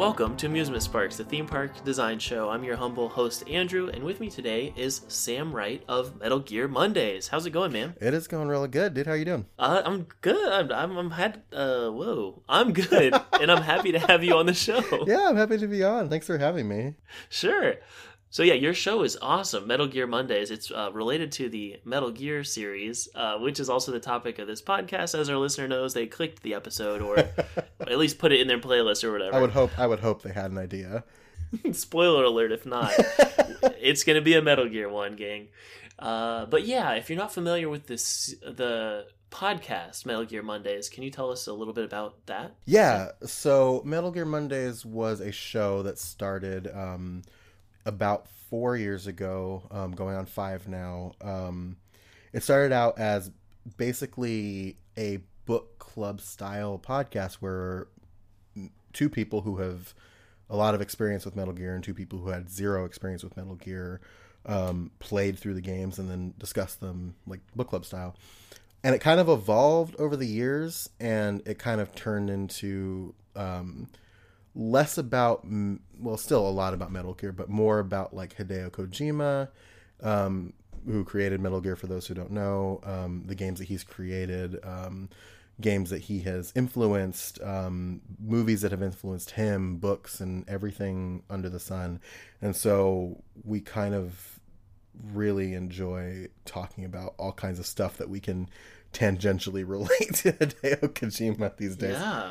Welcome to Amusement Sparks, the theme park design show. I'm your humble host, Andrew, and with me today is Sam Wright of Metal Gear Mondays. How's it going, man? It is going really good, dude. How you doing? Uh, I'm good. I'm, I'm, I'm had, uh, whoa. I'm good, and I'm happy to have you on the show. Yeah, I'm happy to be on. Thanks for having me. Sure. So yeah, your show is awesome, Metal Gear Mondays. It's uh, related to the Metal Gear series, uh, which is also the topic of this podcast. As our listener knows, they clicked the episode or at least put it in their playlist or whatever. I would hope. I would hope they had an idea. Spoiler alert! If not, it's going to be a Metal Gear one, gang. Uh, but yeah, if you're not familiar with this, the podcast Metal Gear Mondays, can you tell us a little bit about that? Yeah. So Metal Gear Mondays was a show that started. Um, about four years ago, um, going on five now. Um, it started out as basically a book club style podcast where two people who have a lot of experience with Metal Gear and two people who had zero experience with Metal Gear um, played through the games and then discussed them like book club style. And it kind of evolved over the years and it kind of turned into um, less about well still a lot about metal gear but more about like hideo kojima um, who created metal gear for those who don't know um, the games that he's created um, games that he has influenced um, movies that have influenced him books and everything under the sun. And so we kind of really enjoy talking about all kinds of stuff that we can tangentially relate to hideo kojima these days. Yeah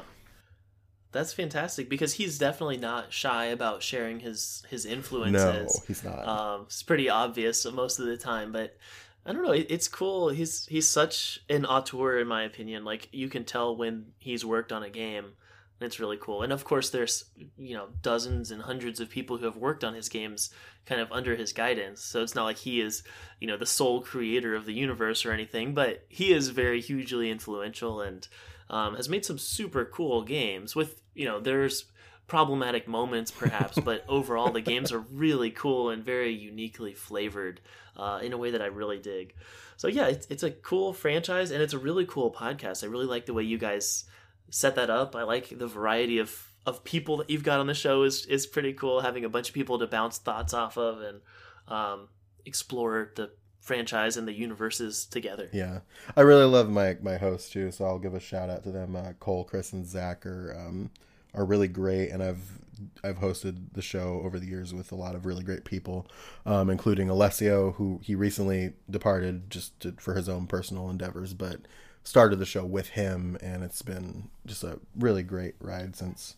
that's fantastic because he's definitely not shy about sharing his his influences. No, he's not. Um, it's pretty obvious most of the time, but I don't know. it's cool. He's he's such an auteur in my opinion. Like you can tell when he's worked on a game, and it's really cool. And of course, there's you know dozens and hundreds of people who have worked on his games, kind of under his guidance. So it's not like he is you know the sole creator of the universe or anything, but he is very hugely influential and um, has made some super cool games with you know there's problematic moments perhaps but overall the games are really cool and very uniquely flavored uh, in a way that i really dig. So yeah it's, it's a cool franchise and it's a really cool podcast. I really like the way you guys set that up. I like the variety of of people that you've got on the show is is pretty cool having a bunch of people to bounce thoughts off of and um, explore the franchise and the universes together. Yeah, I really love my my hosts too, so I'll give a shout out to them. Uh, Cole, Chris, and Zach are um, are really great, and I've I've hosted the show over the years with a lot of really great people, um, including Alessio, who he recently departed just to, for his own personal endeavors, but started the show with him, and it's been just a really great ride since.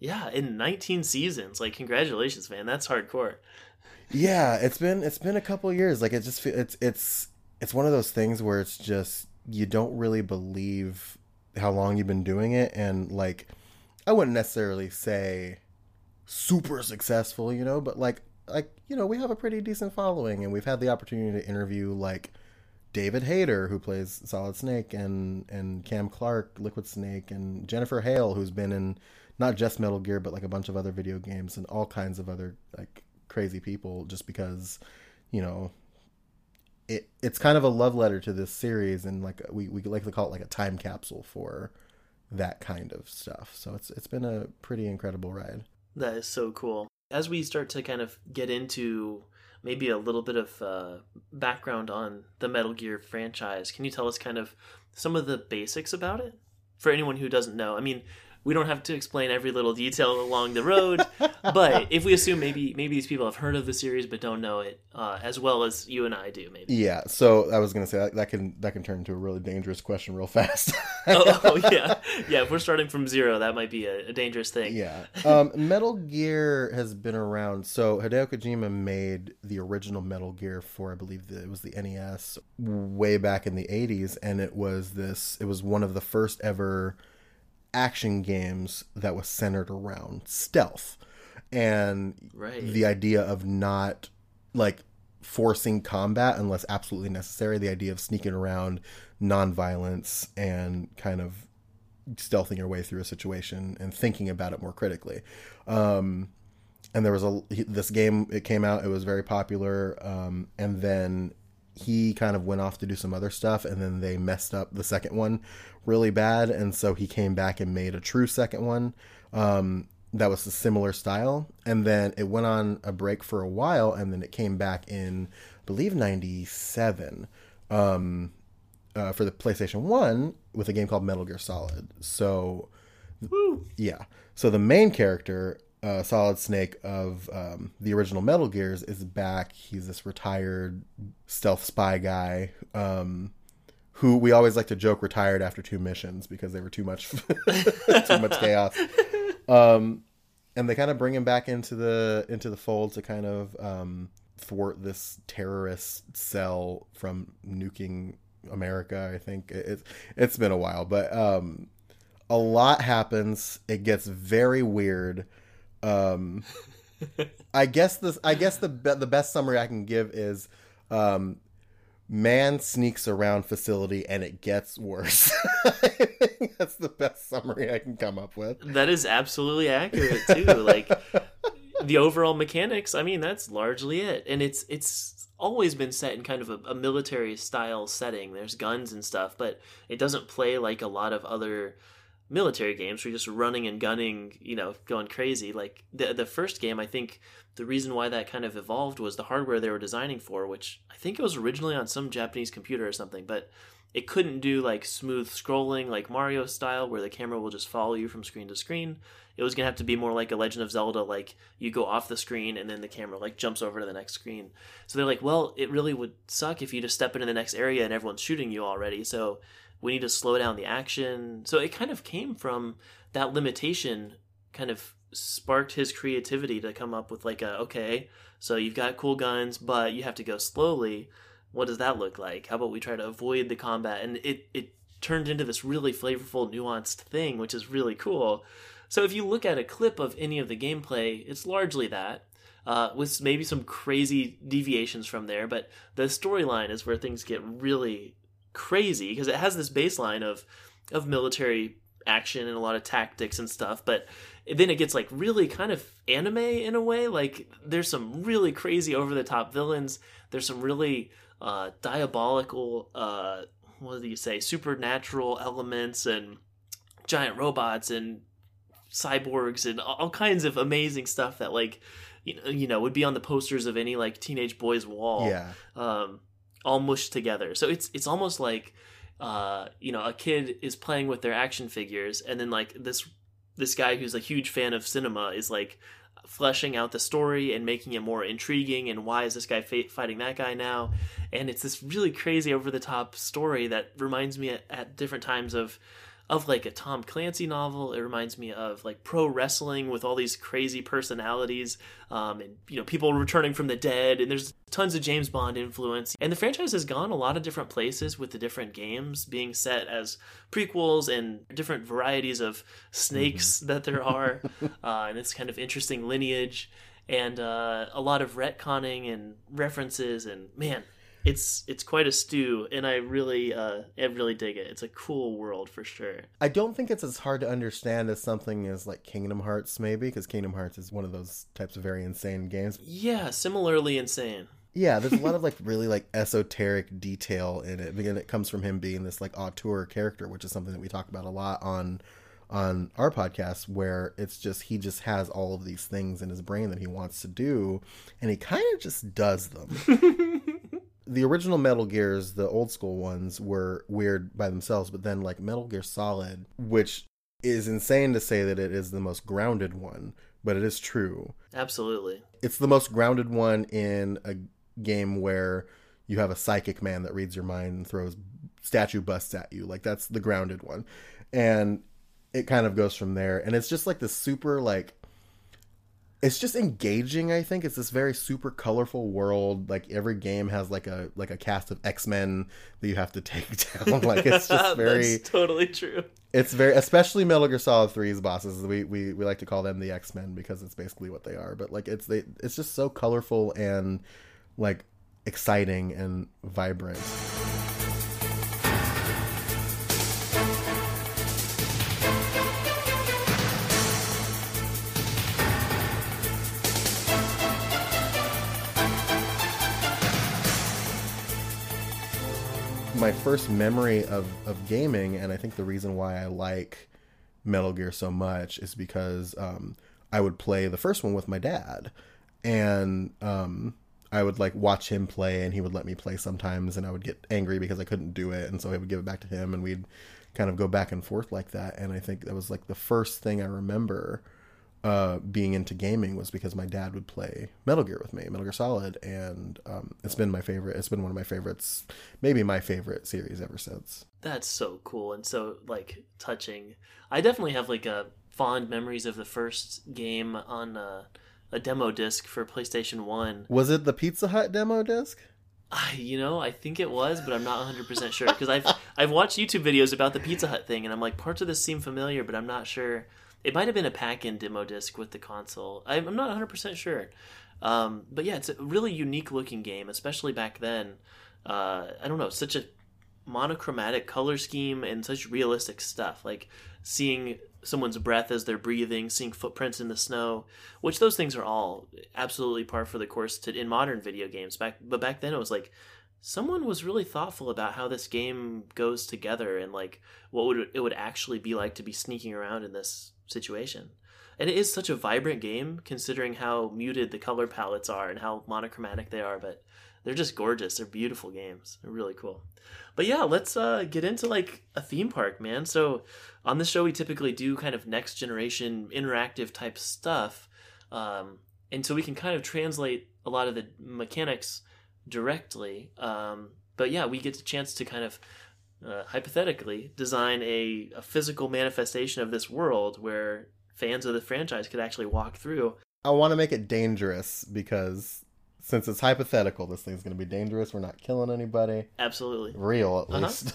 Yeah, in 19 seasons, like congratulations, man, that's hardcore. Yeah, it's been it's been a couple years. Like it just it's it's it's one of those things where it's just you don't really believe how long you've been doing it, and like I wouldn't necessarily say super successful, you know, but like like you know we have a pretty decent following, and we've had the opportunity to interview like David Hayter, who plays Solid Snake, and and Cam Clarke, Liquid Snake, and Jennifer Hale, who's been in not just Metal Gear, but like a bunch of other video games and all kinds of other like crazy people just because you know it it's kind of a love letter to this series and like we we like to call it like a time capsule for that kind of stuff. So it's it's been a pretty incredible ride. That is so cool. As we start to kind of get into maybe a little bit of uh, background on the Metal Gear franchise, can you tell us kind of some of the basics about it for anyone who doesn't know? I mean, we don't have to explain every little detail along the road but if we assume maybe maybe these people have heard of the series but don't know it uh, as well as you and I do maybe. Yeah so I was gonna say that, that can that can turn into a really dangerous question real fast. Oh, oh, yeah. Yeah if we're starting from zero that might be a, a dangerous thing. Yeah. Um, Metal Gear has been around. So Hideo Kojima made the original Metal Gear for I believe the, it was the NES way back in the 80s and it was this it was one of the first ever action games that was centered around stealth and right. the idea of not like forcing combat unless absolutely necessary the idea of sneaking around non-violence and kind of stealthing your way through a situation and thinking about it more critically um, and there was a this game it came out it was very popular um, and then he kind of went off to do some other stuff and then they messed up the second one really bad and so he came back and made a true second one um, that was a similar style, and then it went on a break for a while, and then it came back in, I believe, '97 um, uh, for the PlayStation One with a game called Metal Gear Solid. So, Woo. yeah, so the main character, uh, Solid Snake of um, the original Metal Gears, is back. He's this retired stealth spy guy. Um, who we always like to joke retired after two missions because they were too much too much chaos. Um, and they kind of bring him back into the into the fold to kind of um, thwart this terrorist cell from nuking America. I think it, it, it's been a while, but um, a lot happens. It gets very weird. Um, I guess this. I guess the be- the best summary I can give is, um, man sneaks around facility and it gets worse. That's the best summary I can come up with. That is absolutely accurate too. Like the overall mechanics, I mean, that's largely it. And it's it's always been set in kind of a, a military style setting. There's guns and stuff, but it doesn't play like a lot of other military games where you're just running and gunning, you know, going crazy. Like the the first game, I think the reason why that kind of evolved was the hardware they were designing for, which I think it was originally on some Japanese computer or something, but it couldn't do like smooth scrolling like Mario style where the camera will just follow you from screen to screen. It was gonna have to be more like a Legend of Zelda, like you go off the screen and then the camera like jumps over to the next screen. So they're like, well, it really would suck if you just step into the next area and everyone's shooting you already. So we need to slow down the action. So it kind of came from that limitation, kind of sparked his creativity to come up with like a okay, so you've got cool guns, but you have to go slowly. What does that look like? How about we try to avoid the combat? And it it turned into this really flavorful, nuanced thing, which is really cool. So if you look at a clip of any of the gameplay, it's largely that. Uh, with maybe some crazy deviations from there, but the storyline is where things get really crazy because it has this baseline of of military action and a lot of tactics and stuff, but then it gets like really kind of anime in a way. Like there's some really crazy over the top villains. There's some really uh, diabolical, uh, what do you say, supernatural elements and giant robots and cyborgs and all kinds of amazing stuff that like you know, you know would be on the posters of any like teenage boy's wall. Yeah. Um, all mushed together. So it's it's almost like uh, you know a kid is playing with their action figures, and then like this this guy who's a huge fan of cinema is like fleshing out the story and making it more intriguing and why is this guy fa- fighting that guy now? And it's this really crazy over the top story that reminds me at, at different times of of like a Tom Clancy novel. It reminds me of like pro wrestling with all these crazy personalities, um, and you know people returning from the dead. And there's tons of James Bond influence. And the franchise has gone a lot of different places with the different games being set as prequels and different varieties of snakes mm-hmm. that there are, uh, and it's kind of interesting lineage and uh, a lot of retconning and references. And man, it's it's quite a stew and i really uh i really dig it. It's a cool world for sure. I don't think it's as hard to understand as something as like kingdom hearts maybe because kingdom hearts is one of those types of very insane games. Yeah similarly insane. Yeah there's a lot of like really like esoteric detail in it again it comes from him being this like auteur character which is something that we talk about a lot on on our podcast where it's just he just has all of these things in his brain that he wants to do and he kind of just does them the original Metal Gears, the old school ones, were weird by themselves, but then like Metal Gear Solid, which is insane to say that it is the most grounded one, but it is true. Absolutely. It's the most grounded one in a game where you have a psychic man that reads your mind and throws statue busts at you. Like that's the grounded one. And it kind of goes from there. And it's just like the super like it's just engaging i think. It's this very super colorful world. Like every game has like a like a cast of x-men that you have to take down. Like it's just very totally true. it's very especially metal gear solid 3's bosses. We, we we like to call them the x-men because it's basically what they are. But like it's they it's just so colorful and like exciting and vibrant my first memory of, of gaming, and I think the reason why I like Metal Gear so much is because um, I would play the first one with my dad, and um, I would like watch him play, and he would let me play sometimes, and I would get angry because I couldn't do it, and so I would give it back to him, and we'd kind of go back and forth like that. And I think that was like the first thing I remember uh, being into gaming was because my dad would play Metal Gear with me, Metal Gear Solid, and um, it's been my favorite. It's been one of my favorites, maybe my favorite series ever since. That's so cool and so like touching. I definitely have like a fond memories of the first game on uh, a demo disc for PlayStation One. Was it the Pizza Hut demo disc? I, you know, I think it was, but I'm not 100 percent sure because I've I've watched YouTube videos about the Pizza Hut thing, and I'm like parts of this seem familiar, but I'm not sure. It might have been a pack-in demo disc with the console. I'm not 100 percent sure. Um, but yeah, it's a really unique looking game, especially back then. Uh, I don't know, such a monochromatic color scheme and such realistic stuff. Like seeing someone's breath as they're breathing, seeing footprints in the snow, which those things are all absolutely par for the course to, in modern video games. Back, but back then it was like someone was really thoughtful about how this game goes together and like what would it would actually be like to be sneaking around in this situation. And it is such a vibrant game considering how muted the color palettes are and how monochromatic they are, but they're just gorgeous. They're beautiful games. They're really cool. But yeah, let's uh, get into like a theme park, man. So on this show, we typically do kind of next generation interactive type stuff, um, and so we can kind of translate a lot of the mechanics directly. Um, but yeah, we get a chance to kind of uh, hypothetically design a, a physical manifestation of this world where fans of the franchise could actually walk through. I want to make it dangerous because since it's hypothetical, this thing's going to be dangerous. We're not killing anybody. Absolutely. Real, at Uh-huh. least.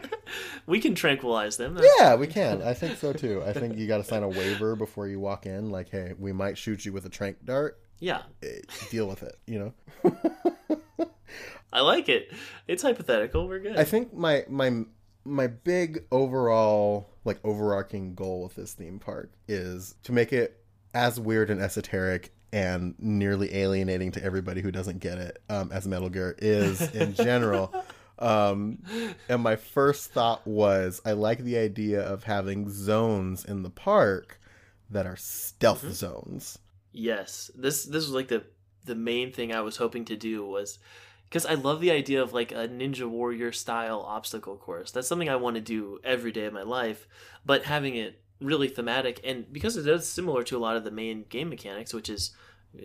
we can tranquilize them. yeah, we can. I think so too. I think you got to sign a waiver before you walk in. Like, hey, we might shoot you with a trank dart. Yeah, Eh, Deal with it. You know. I like it. It's hypothetical. We're good. I think my my my big overall like overarching goal with this theme park is to make it as weird and esoteric and nearly alienating to everybody who doesn't get it um, as Metal Gear is in general. um, and my first thought was I like the idea of having zones in the park that are stealth Mhm. zones. Yes, this this was like the the main thing I was hoping to do was because I love the idea of like a Ninja Warrior style obstacle course. That's something I want to do every day of my life, but having it really thematic and because it is similar to a lot of the main game mechanics, which is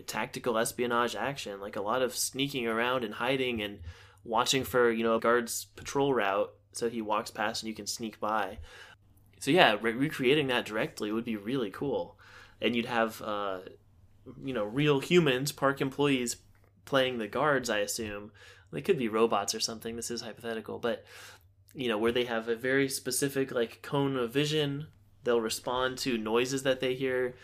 tactical espionage action, like a lot of sneaking around and hiding and watching for you know a guard's patrol route so he walks past and you can sneak by. So yeah, re- recreating that directly would be really cool, and you'd have. Uh, you know real humans park employees playing the guards i assume they could be robots or something this is hypothetical but you know where they have a very specific like cone of vision they'll respond to noises that they hear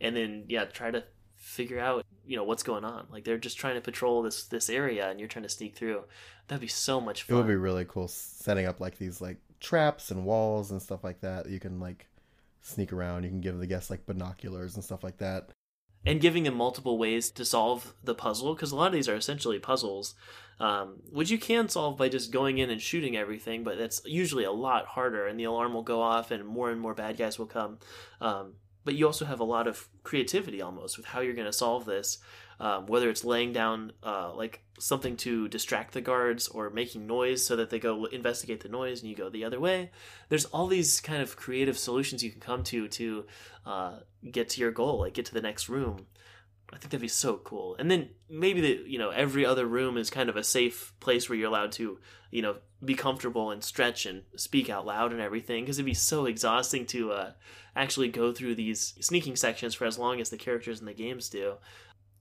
and then yeah try to figure out you know what's going on like they're just trying to patrol this this area and you're trying to sneak through that'd be so much It would be really cool setting up like these like traps and walls and stuff like that. You can like sneak around. You can give the guests like binoculars and stuff like that. And giving them multiple ways to solve the puzzle because a lot of these are essentially puzzles um, which you can solve by just going in and shooting everything but that's usually a lot harder and the alarm will go off and more and more bad guys will come. Um, but you also have a lot of creativity almost with how you're going to solve this um, whether it's laying down uh, like something to distract the guards or making noise so that they go investigate the noise and you go the other way there's all these kind of creative solutions you can come to to uh, get to your goal, like get to the next room. I think that'd be so cool. And then maybe the you know every other room is kind of a safe place where you're allowed to you know be comfortable and stretch and speak out loud and everything because it'd be so exhausting to uh, actually go through these sneaking sections for as long as the characters in the games do.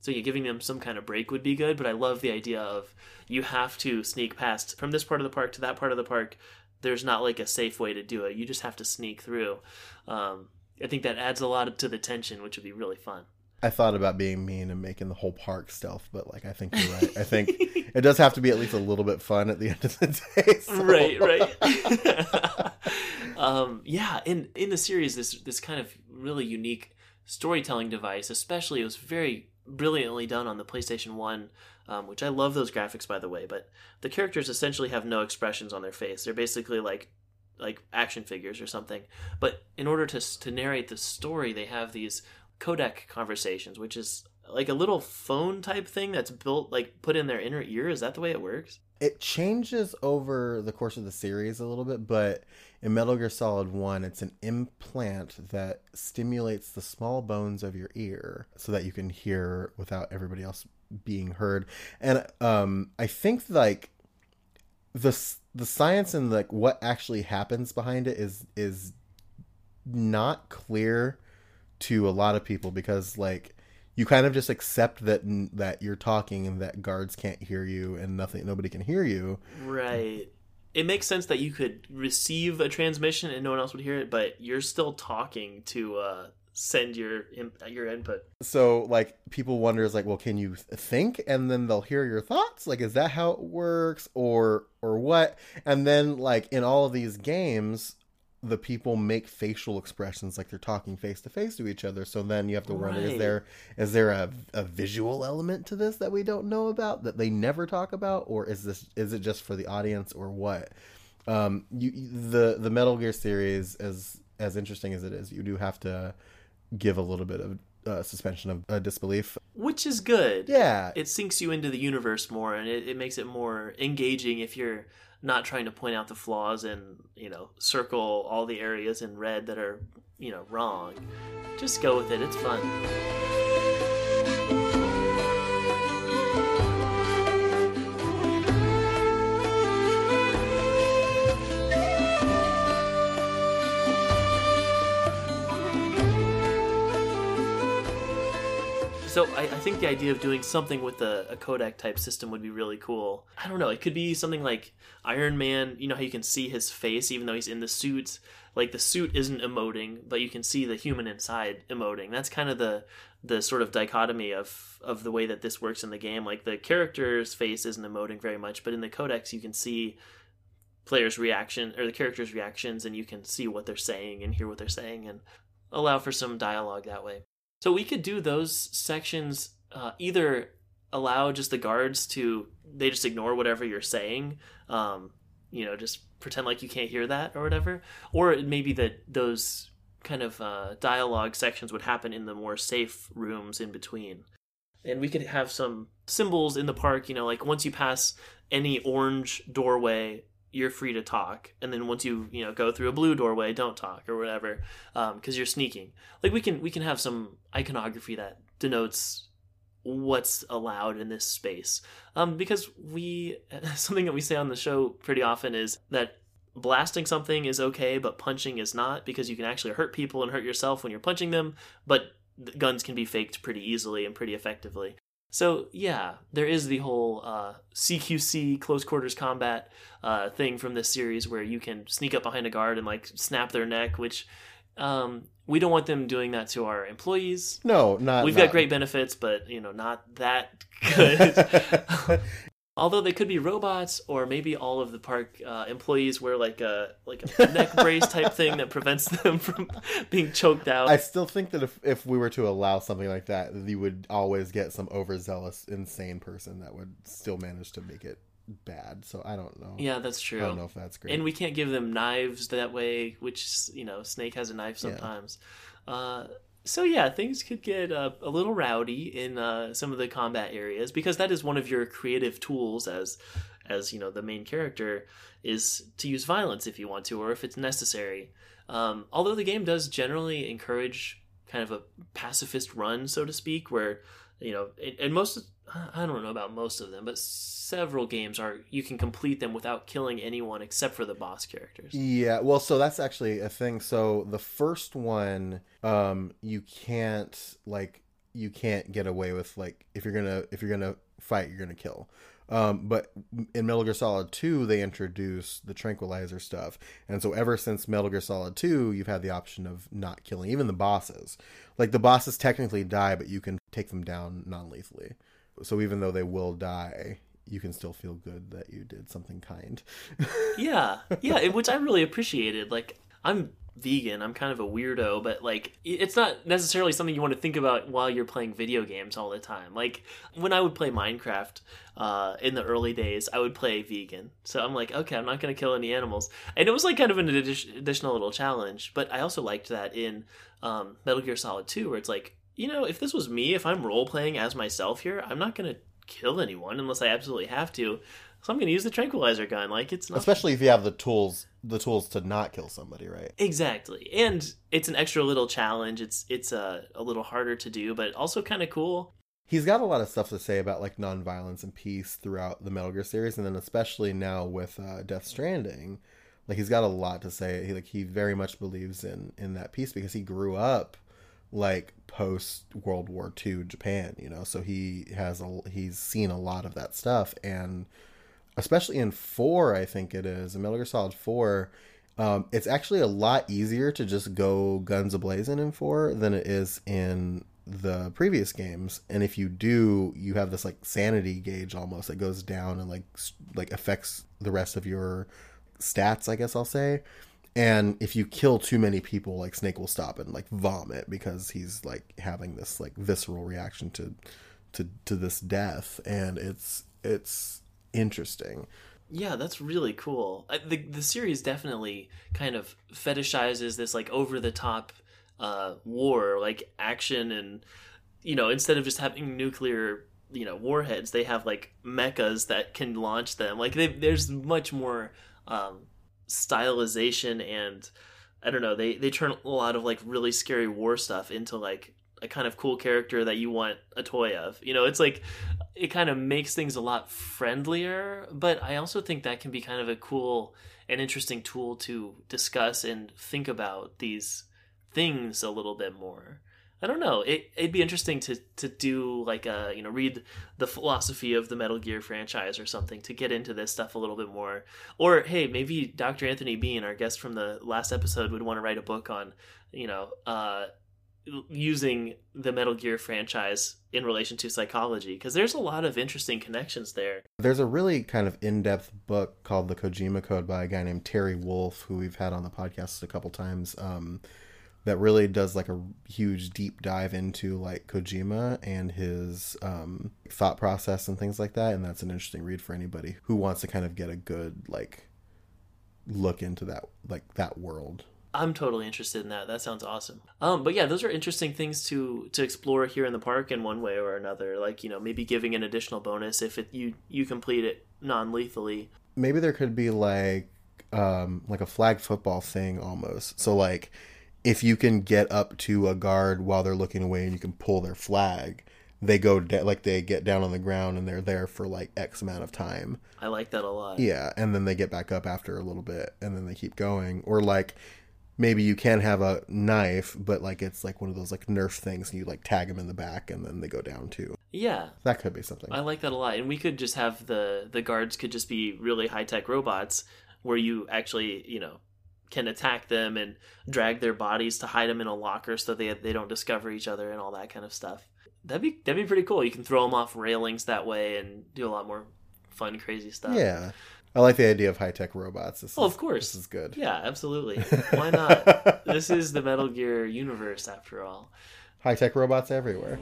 So yeah, giving them some kind of break would be good. But I love the idea of you have to sneak past from this part of the park to that part of the park. There's not like a safe way to do it. You just have to sneak through. Um, I think that adds a lot to the tension, which would be really fun. I thought about being mean and making the whole park stealth, but like I think you're right. I think it does have to be at least a little bit fun at the end of the day. so- right, right. um, yeah, in in the series, this this kind of really unique storytelling device, especially, it was very brilliantly done on the PlayStation One, um, which I love those graphics by the way. But the characters essentially have no expressions on their face; they're basically like like action figures or something. But in order to to narrate the story, they have these codec conversations, which is like a little phone type thing that's built like put in their inner ear. Is that the way it works? It changes over the course of the series a little bit, but in Metal Gear Solid 1, it's an implant that stimulates the small bones of your ear so that you can hear without everybody else being heard. And um I think like the the science and like what actually happens behind it is is not clear to a lot of people because like you kind of just accept that that you're talking and that guards can't hear you and nothing nobody can hear you. Right. It makes sense that you could receive a transmission and no one else would hear it but you're still talking to uh send your your input. So like people wonder is like well can you think? And then they'll hear your thoughts like is that how it works or or what? And then like in all of these games the people make facial expressions like they're talking face to face to each other. So then you have to wonder: right. is there is there a, a visual element to this that we don't know about that they never talk about, or is this is it just for the audience or what? Um, you the the Metal Gear series, as as interesting as it is, you do have to give a little bit of uh, suspension of uh, disbelief, which is good. Yeah, it sinks you into the universe more, and it, it makes it more engaging if you're not trying to point out the flaws and you know circle all the areas in red that are you know wrong. Just go with it. It's fun So I, I, think the idea of doing something with a, a, codec type system would be really cool. I don't know. It could be something like Iron Man. You know how you can see his face even though he's in the suit. Like the suit isn't emoting, but you can see the human inside emoting. That's kind of the the sort of dichotomy of of the way that this works in the game. Like the character's face isn't emoting very much, but in the codecs you can see players' reaction or the characters' reactions, and you can see what they're saying and hear what they're saying, and allow for some dialogue that way. So we could do those sections uh, either allow just the guards to they just ignore whatever you're saying, um, you know, just pretend like you can't hear that or whatever, or maybe that those kind of uh, dialogue sections would happen in the more safe rooms in between. And we could have some symbols in the park, you know, like once you pass any orange doorway you're free to talk. And then once you you know go through a blue doorway don't talk or whatever because um, you're sneaking. Like we can we can have some iconography that denotes what's allowed in this space. Um, because we something that we say on the show pretty often is that blasting something is okay but punching is not because you can actually hurt people and hurt yourself when you're punching them but guns can be faked pretty easily and pretty effectively so yeah, there is the whole uh, CQC close quarters combat uh, thing from this series where you can sneak up behind a guard and like snap their neck, which um, we don't want them doing that to our employees. No, not. We've not. got great benefits, but you know, not that good. although they could be robots or maybe all of the park uh, employees wear like a like a neck brace type thing that prevents them from being choked out. I still think that if, if we were to allow something like that you would always get some overzealous insane person that would still manage to make it bad. So i don't know. Yeah that's true. I don't know if that's great. And we can't give them knives that way which you know snake has a knife sometimes. Yeah. uh so yeah, things could get uh, a little rowdy in uh, some of the combat areas because that is one of your creative tools as as you know the main character is to use violence if you want to or if it's necessary. Um, although the game does generally encourage kind of a pacifist run, so to speak, where you know, and most I don't know about most of them, but several games are you can complete them without killing anyone except for the boss characters. Yeah, well, so that's actually a thing. So the first one, um, you can't like you can't get away with like if you're gonna if you're gonna fight, you're gonna kill. Um, but in Metal Gear Solid 2, they introduced the tranquilizer stuff. And so ever since Metal Gear Solid 2, you've had the option of not killing even the bosses. Like the bosses technically die, but you can take them down non lethally. So even though they will die, you can still feel good that you did something kind. yeah, yeah, which I really appreciated. Like I'm vegan. I'm kind of a weirdo, but like it's not necessarily something you want to think about while you're playing video games all the time. Like when I would play Minecraft uh, in the early days, I would play vegan. So I'm like, okay, I'm not going to kill any animals, and it was like kind of an additional little challenge. But I also liked that in um, Metal Gear Solid 2, where it's like, you know, if this was me, if I'm role playing as myself here, I'm not going to kill anyone unless I absolutely have to. So I'm going to use the tranquilizer gun. Like it's not... especially if you have the tools, the tools to not kill somebody, right? Exactly, and it's an extra little challenge. It's it's a, a little harder to do, but also kind of cool. He's got a lot of stuff to say about like nonviolence and peace throughout the Metal Gear series, and then especially now with uh, Death Stranding, like he's got a lot to say. He like he very much believes in in that peace because he grew up like post World War II Japan, you know, so he has a he's seen a lot of that stuff and especially in four, I think it is, in Metal Gear Solid Four, um, it's actually a lot easier to just go guns ablazing in four than it is in the previous games. And if you do, you have this like sanity gauge almost that goes down and like like affects the rest of your stats, I guess I'll say. And if you kill too many people, like Snake will stop and like vomit because he's like having this like visceral reaction to to to this death, and it's it's interesting. Yeah, that's really cool. The the series definitely kind of fetishizes this like over the top uh, war, like action, and you know instead of just having nuclear you know warheads, they have like mechas that can launch them. Like there's much more um, stylization and I don't know. They they turn a lot of like really scary war stuff into like a kind of cool character that you want a toy of. You know, it's like it kind of makes things a lot friendlier, but I also think that can be kind of a cool and interesting tool to discuss and think about these things a little bit more. I don't know. It it'd be interesting to to do like a you know read the philosophy of the Metal Gear franchise or something to get into this stuff a little bit more. Or hey, maybe Dr. Anthony Bean, our guest from the last episode, would want to write a book on you know uh, using the Metal Gear franchise in relation to psychology because there's a lot of interesting connections there. There's a really kind of in-depth book called The Kojima Code by a guy named Terry Wolf, who we've had on the podcast a couple times. Um, that really does like a huge deep dive into like Kojima and his um, thought process and things like that, and that's an interesting read for anybody who wants to kind of get a good like look into that like that world. I'm totally interested in that. That sounds awesome. Um, but yeah, those are interesting things to to explore here in the park in one way or another. Like you know, maybe giving an additional bonus if it you you complete it non lethally. Maybe there could be like um like a flag football thing almost. So like if you can get up to a guard while they're looking away and you can pull their flag, they go de- like they get down on the ground and they're there for like X amount of time. I like that a lot. Yeah, and then they get back up after a little bit and then they keep going. Or like maybe you can have a knife, but like it's like one of those like Nerf things, and you like tag them in the back, and then they go down too. Yeah, that could be something. I like that a lot, and we could just have the the guards could just be really high tech robots where you actually you know can attack them and drag their bodies to hide them in a locker so they they don't discover each other and all that kind of stuff. That'd be that'd be pretty cool. You can throw them off railings that way and do a lot more fun, crazy stuff. Yeah. I like the idea of high tech robots. This oh, is, of course, this is good. Yeah, absolutely. Why not? this is the Metal Gear universe, after all. High tech robots everywhere.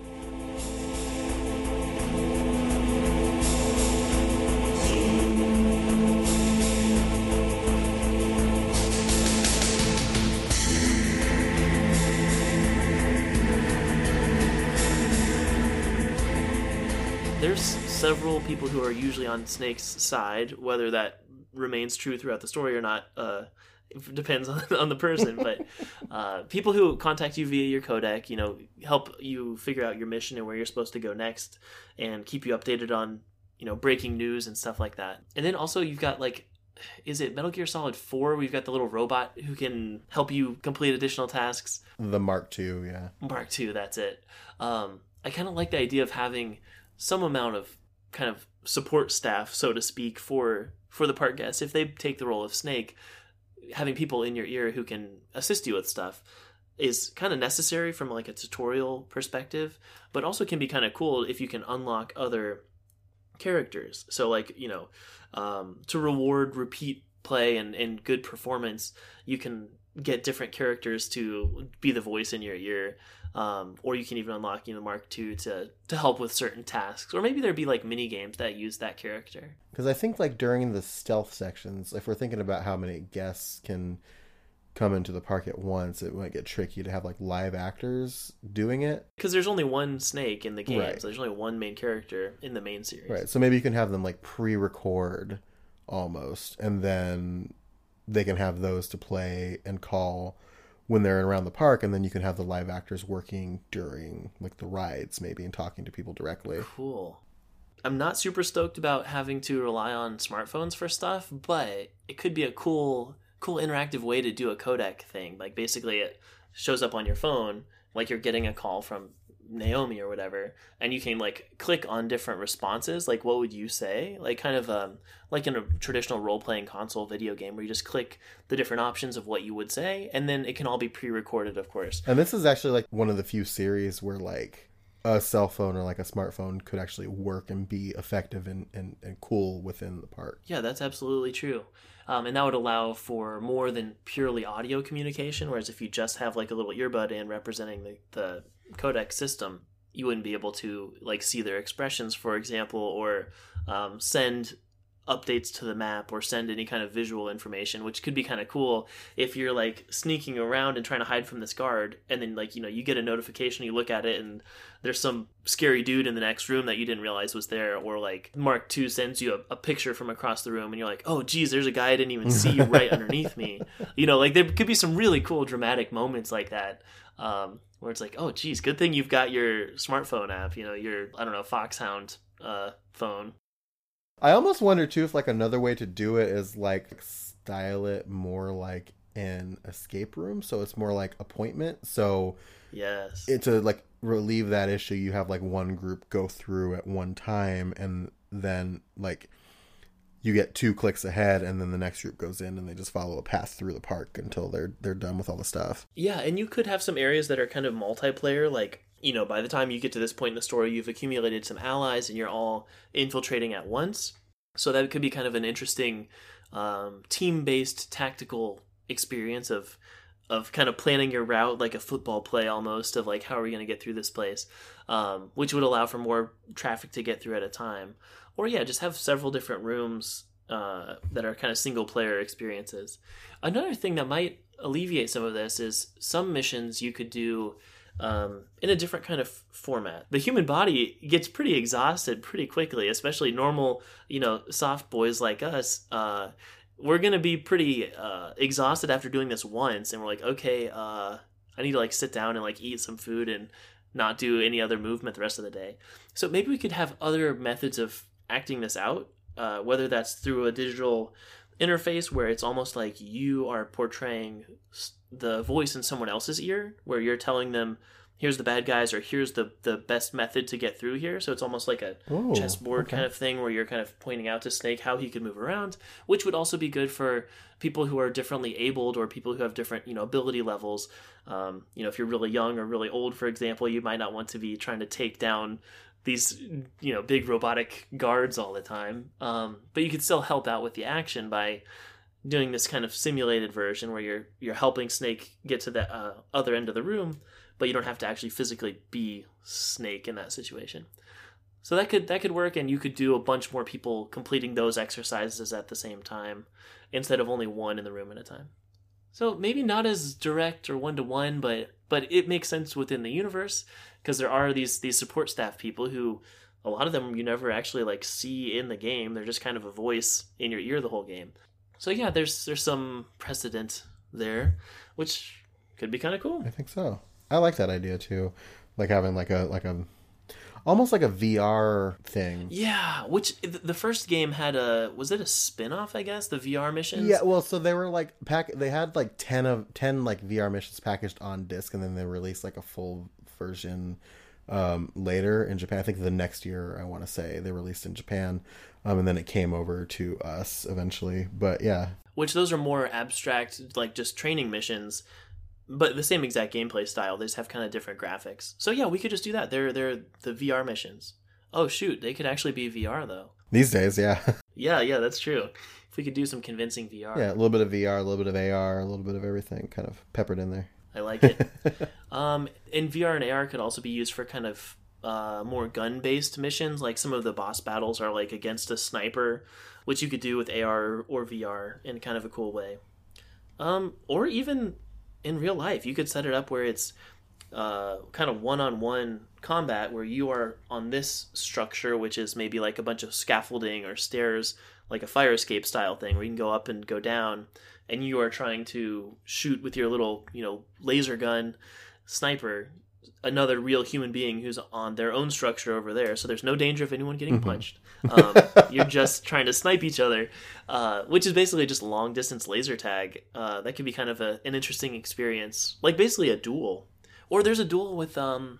Several people who are usually on Snake's side, whether that remains true throughout the story or not. Uh, depends on, on the person, but uh, people who contact you via your codec, you know, help you figure out your mission and where you're supposed to go next, and keep you updated on, you know, breaking news and stuff like that. And then also you've got like, is it Metal Gear Solid Four? We've got the little robot who can help you complete additional tasks. The Mark II, yeah. Mark II, that's it. Um, I kind of like the idea of having some amount of kind of support staff, so to speak, for for the part guests. If they take the role of Snake, having people in your ear who can assist you with stuff is kind of necessary from like a tutorial perspective, but also can be kind of cool if you can unlock other characters. So like you know, um, to reward repeat play and, and good performance, you can get different characters to be the voice in your ear. Um, or you can even unlock you know Mark II to to help with certain tasks, or maybe there'd be like mini games that use that character. Because I think like during the stealth sections, if we're thinking about how many guests can come into the park at once, it might get tricky to have like live actors doing it. Because there's only one snake in the game, Right. so there's only one main character in the main series. Right. So maybe you can have them like pre-record almost, and then they can have those to play and call when they're around the park, and then you can have the live actors working during like the rides maybe and talking to people directly. Cool. I'm not super stoked about having to rely on smartphones for stuff, but it could be a cool, cool interactive way to do a codec thing. Like basically, it shows up on your phone, like you're getting a call from Naomi or whatever, and you can like click on different responses. Like, what would you say? Like, kind of um, like in a traditional role playing console video game where you just click the different options of what you would say, and then it can all be pre recorded, of course. And this is actually like one of the few series where like a cell phone or like a smartphone could actually work and be effective and, and, and cool within the park. Yeah, that's absolutely true. Um, and that would allow for more than purely audio communication. Whereas if you just have like a little earbud in representing the, the codec system, you wouldn't be able to like see their expressions, for example, or um, send updates to the map or send any kind of visual information, which could be kind of cool if you're like sneaking around and trying to hide from this guard, and then like you know you get a notification, you look at it, and there's some scary dude in the next room that you didn't realize was there, or like Mark II sends you a, a picture from across the room, and you're like, oh geez, there's a guy I didn't even see right underneath me. You know, like there could be some really cool dramatic moments like that. Um, where it's like, oh, geez, good thing you've got your smartphone app, you know, your I don't know Foxhound uh, phone. I almost wonder too if like another way to do it is like style it more like an escape room, so it's more like appointment. So Yes, it, to like relieve that issue, you have like one group go through at one time, and then like you get two clicks ahead, and then the next group goes in, and they just follow a path through the park until they're they're done with all the stuff. Yeah, and you could have some areas that are kind of multiplayer, like, you know, by the time you get to this point in the story, you've accumulated some allies and you're all infiltrating at once. So that could be kind of an interesting um, team based tactical experience of of kind of planning your route like a football play almost of like how are we going to get through this place um, which would allow for more traffic to get through at a time or yeah just have several different rooms uh, that are kind of single player experiences another thing that might alleviate some of this is some missions you could do um, in a different kind of format. The human body gets pretty exhausted pretty quickly, especially normal, you know, soft boys like us. Uh, we're gonna be pretty uh, exhausted after doing this once, and we're like, okay, uh, I need to like sit down and like eat some food and not do any other movement the rest of the day. So maybe we could have other methods of acting this out, uh, whether that's through a digital interface where it's almost like you are portraying the voice in someone else's ear, where you're telling them, "Here's the bad guys," or "Here's the the best method to get through here." So it's almost like a Ooh, chessboard okay. kind of thing where you're kind of pointing out to Snake how he could move around, which would also be good for people who are differently abled or people who have different you know ability levels. Um, you know, if you're really young or really old, for example, you might not want to be trying to take down these you know big robotic guards all the time. Um, but you could still help out with the action by doing this kind of simulated version where you're you're helping Snake get to the uh, other end of the room, but you don't have to actually physically be Snake in that situation. So that could that could work, and you could do a bunch more people completing those exercises at the same time instead of only one in the room at a time. So maybe not as direct or one to one, but but it makes sense within the universe because there are these these support staff people who a lot of them you never actually like see in the game. They're just kind of a voice in your ear the whole game. So yeah, there's there's some precedent there, which could be kind of cool. I think so. I like that idea too, like having like a like a almost like a VR thing. Yeah, which the first game had a was it a spin-off, I guess, the VR missions? Yeah, well, so they were like pack. They had like ten of ten like VR missions packaged on disc, and then they released like a full version um, later in Japan. I think the next year, I want to say they released in Japan, um, and then it came over to us eventually. But yeah, Which those are more abstract, like just training missions, but the same exact gameplay style. They just have kind of different graphics. So yeah, we could just do that. They're they're the VR missions. Oh shoot, they could actually be VR though. these days, yeah, Yeah, yeah, that's true. If we could do some convincing VR. Yeah, a little bit of VR, a little bit of AR, a little bit of everything kind of peppered in there. I like it. um, and VR and AR could also be used for kind of uh, more gun based missions. Like some of the boss battles are like against a sniper, which you could do with AR or VR in kind of a cool way. Um, or even in real life, you could set it up where it's uh, kind of one on one combat where you are on this structure, which is maybe like a bunch of scaffolding or stairs, like a fire escape style thing where you can go up and go down, and you are trying to shoot with your little, you know, laser gun sniper another real human being who's on their own structure over there. So there's no danger of anyone getting Mm-hmm. punched. Um, you're just trying to snipe each other, uh, which is basically just long distance laser tag. Uh, that could be kind of a, an interesting experience, like basically a duel. Or there's a duel with um,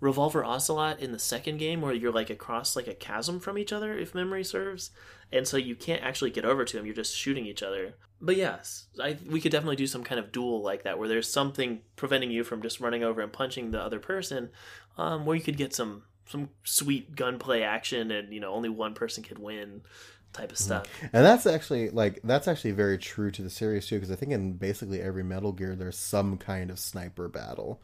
Revolver Ocelot in the second game where you're like across like a chasm from each other, if memory serves, and so you can't actually get over to him. You're just shooting each other. But yes, I, we could definitely do some kind of duel like that where there's something preventing you from just running over and punching the other person, um, where you could get some some sweet gunplay action and you know only one person could win type of stuff. And that's actually like that's actually very true to the series too, because I think in basically every Metal Gear there's some kind of sniper battle.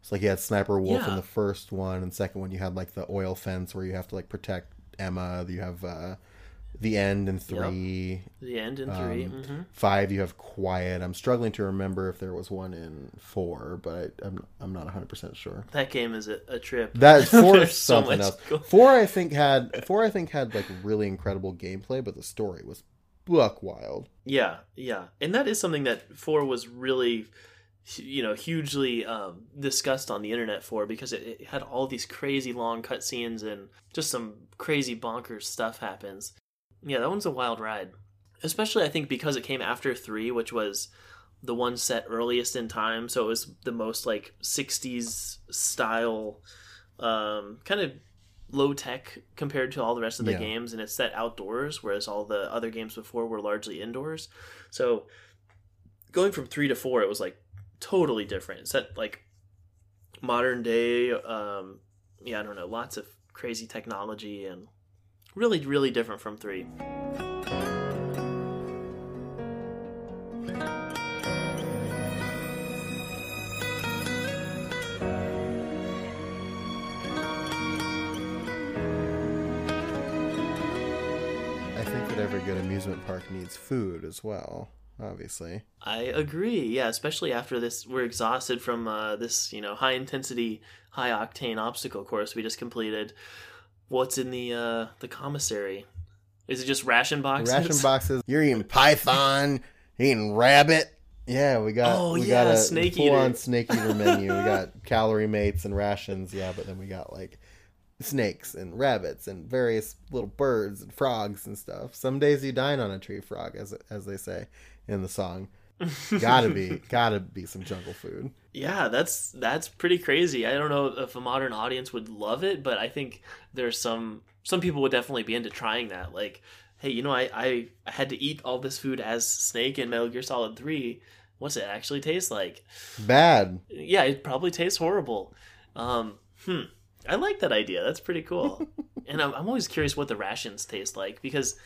It's like you had Sniper Wolf in the first one, and second one you had like the oil fence where you have to like protect Emma. You have uh, the end in three. The end in three. Um, hmm Five, you have Quiet. I'm struggling to remember if there was one in four, but I, I'm I'm not 100 percent sure. That game is a, a trip. That four so something else. go- Four, I think had four, I think had like really incredible gameplay, but the story was buck wild. Yeah, yeah, and that is something that four was really, you know, hugely um, discussed on the internet for because it, it had all these crazy long cutscenes and just some crazy bonkers stuff happens. Yeah, that one's a wild ride, especially I think because it came after three, which was the one set earliest in time, so it was the most like '60s style, um, kind of low tech compared to all the rest of the Yeah. games, and it's set outdoors, whereas all the other games before were largely indoors. So going from three to four, it was like totally different. It's set like modern day, um, yeah, I don't know, lots of crazy technology and really, really different from three. I think that every good amusement park needs food as well. Obviously, I agree. Yeah, especially after this, we're exhausted from uh, this, you know, high intensity, high octane obstacle course we just completed. What's in the uh, the commissary? Is it just ration boxes? ration boxes. You're eating python, you're eating rabbit. Yeah, we got Oh, we yeah, got a snake full on eater. snake eater menu. We got calorie mates and rations. Yeah, but then we got like snakes and rabbits and various little birds and frogs and stuff. Some days you dine on a tree frog, as as they say in the song. gotta be gotta be some jungle food. Yeah, that's that's pretty crazy. I don't know if a modern audience would love it, but I think there's some some people would definitely be into trying that. Like, hey, you know, I I, had to eat all this food as Snake in Metal Gear Solid Three. What's it actually taste like? Bad. Yeah, it probably tastes horrible. Um, hmm. I like that idea. That's pretty cool. and I'm, I'm always curious what the rations taste like because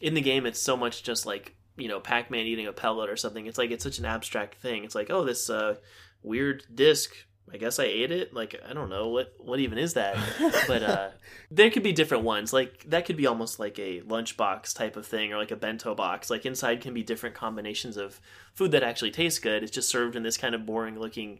in the game it's so much just like you know Pac-Man eating a pellet or something. It's like it's such an abstract thing. It's like oh this uh, weird disc. I guess I ate it. Like I don't know what what even is that. But uh, there could be different ones. Like that could be almost like a lunchbox type of thing, or like a bento box. Like inside can be different combinations of food that actually tastes good. It's just served in this kind of boring looking,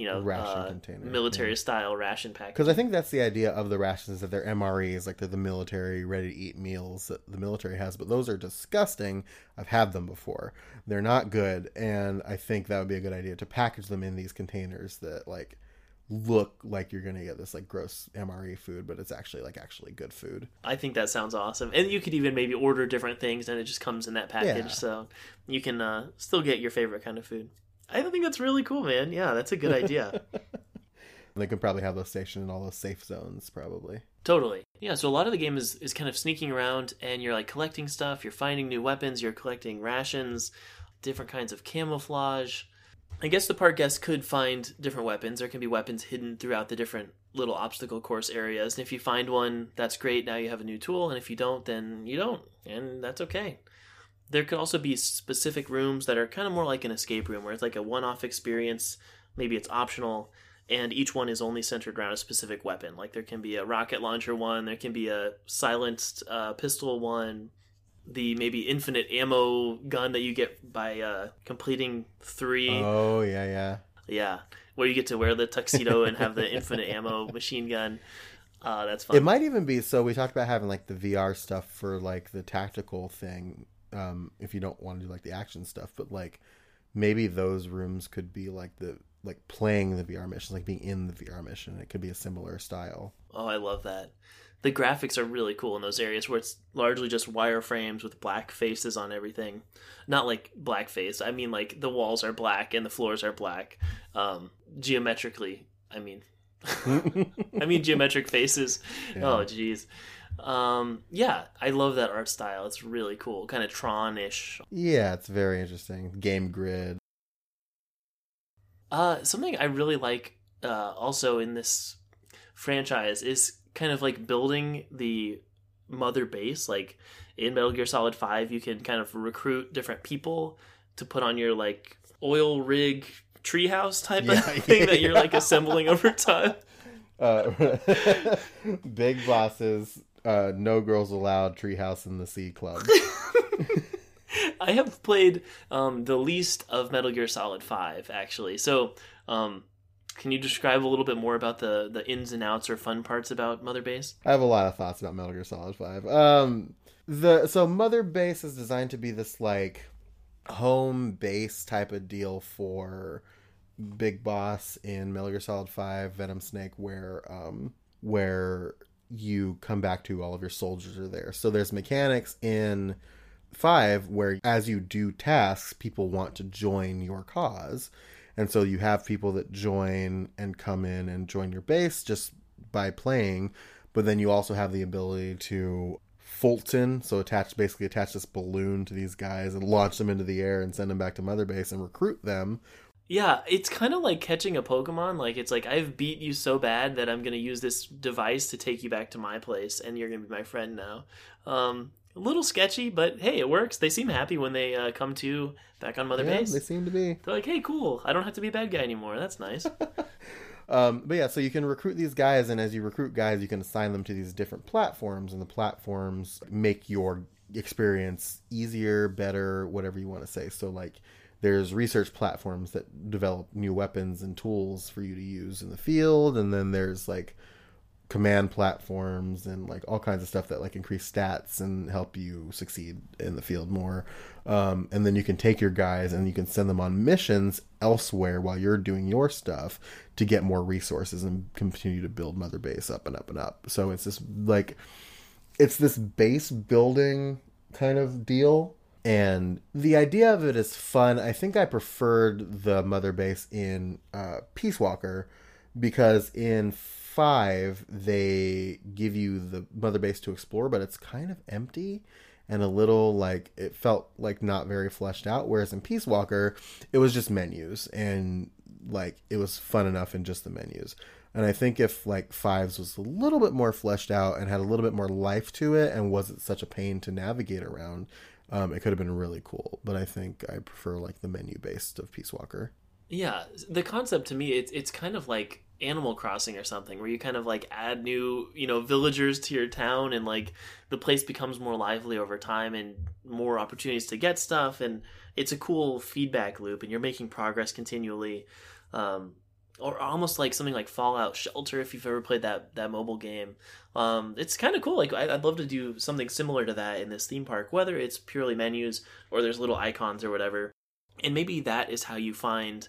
you know, Ration uh, container, military style ration pack. Because I think that's the idea of the rations that they're MREs, like they're the military ready to eat meals that the military has. But those are disgusting. I've had them before. They're not good, and I think that would be a good idea to package them in these containers that like look like you're gonna get this like gross MRE food, but it's actually like actually good food. I think that sounds awesome. And you could even maybe order different things and it just comes in that package. Yeah. So you can uh, still get your favorite kind of food. I think that's really cool, man. Yeah, that's a good idea. They could probably have those stationed in all those safe zones, probably. totally. Yeah, so a lot of the game is, is kind of sneaking around and you're like collecting stuff, you're finding new weapons, you're collecting rations, different kinds of camouflage. I guess the park guests could find different weapons. There can be weapons hidden throughout the different little obstacle course areas. And if you find one, that's great. Now you have a new tool. And if you don't, then you don't. And that's okay. There could also be specific rooms that are kind of more like an escape room where it's like a one-off experience maybe it's optional and each one is only centered around a specific weapon like there can be a rocket launcher one there can be a silenced uh, pistol one the maybe infinite ammo gun that you get by uh, completing three Oh yeah, yeah. yeah where you get to wear the tuxedo and have the infinite ammo machine gun uh, that's fun It might even be so. We talked about having like the VR stuff for like the tactical thing. Um, if you don't want to do like the action stuff, but like maybe those rooms could be like the like playing the VR missions, like being in the VR mission. It could be a similar style. Oh, I love that. The graphics are really cool in those areas where it's largely just wireframes with black faces on everything. Not like blackface. I mean like the walls are black and the floors are black. Um, geometrically, I mean I mean geometric faces. Yeah. Oh jeez. Um, yeah, I love that art style. It's really cool. Kind of Tron-ish. Yeah, it's very interesting. Game grid. Uh, something I really like uh, also in this franchise is kind of like building the mother base. Like in Metal Gear Solid 5, you can kind of recruit different people to put on your like oil rig treehouse type Yeah, of thing that you're like assembling over time. Uh, big bosses. Uh, no girls allowed. Treehouse in the Sea Club. I have played um, the least of Metal Gear Solid 5, actually. So, um, can you describe a little bit more about the, the ins and outs or fun parts about Mother Base? I have a lot of thoughts about Metal Gear Solid Five. Um, the so Mother Base is designed to be this like home base type of deal for Big Boss in Metal Gear Solid Five, Venom Snake, where um where you come back to all of your soldiers are there. So there's mechanics in five where as you do tasks, people want to join your cause. And so you have people that join and come in and join your base just by playing, but then you also have the ability to Fulton, so attach basically attach this balloon to these guys and launch them into the air and send them back to Mother Base and recruit them. Yeah, it's kind of like catching a Pokemon. Like, it's like, I've beat you so bad that I'm going to use this device to take you back to my place, and you're going to be my friend now. Um, a little sketchy, but hey, it works. They seem happy when they uh, come to back on Mother yeah, Base. they seem to be. They're like, hey, cool. I don't have to be a bad guy anymore. That's nice. Um, but yeah, so you can recruit these guys, and as you recruit guys, you can assign them to these different platforms, and the platforms make your experience easier, better, whatever you want to say. So like, there's research platforms that develop new weapons and tools for you to use in the field, and then there's like command platforms and like all kinds of stuff that like increase stats and help you succeed in the field more. Um, and then you can take your guys and you can send them on missions elsewhere while you're doing your stuff to get more resources and continue to build Mother Base up and up and up. So it's this like it's this base building kind of deal. And the idea of it is fun. I think I preferred the Mother Base in uh, Peace Walker because in five they give you the mother base to explore but it's kind of empty and a little like it felt like not very fleshed out whereas in peace walker it was just menus and like it was fun enough in just the menus and i think if like fives was a little bit more fleshed out and had a little bit more life to it and wasn't such a pain to navigate around um, it could have been really cool but i think i prefer like the menu based of peace walker Yeah, the concept to me it's it's kind of like Animal Crossing or something where you kind of like add new, you know, villagers to your town and like the place becomes more lively over time and more opportunities to get stuff and it's a cool feedback loop and you're making progress continually. Um or almost like something like Fallout Shelter if you've ever played that that mobile game. Um, it's kind of cool. Like I, I'd love to do something similar to that in this theme park, whether it's purely menus or there's little icons or whatever. And maybe that is how you find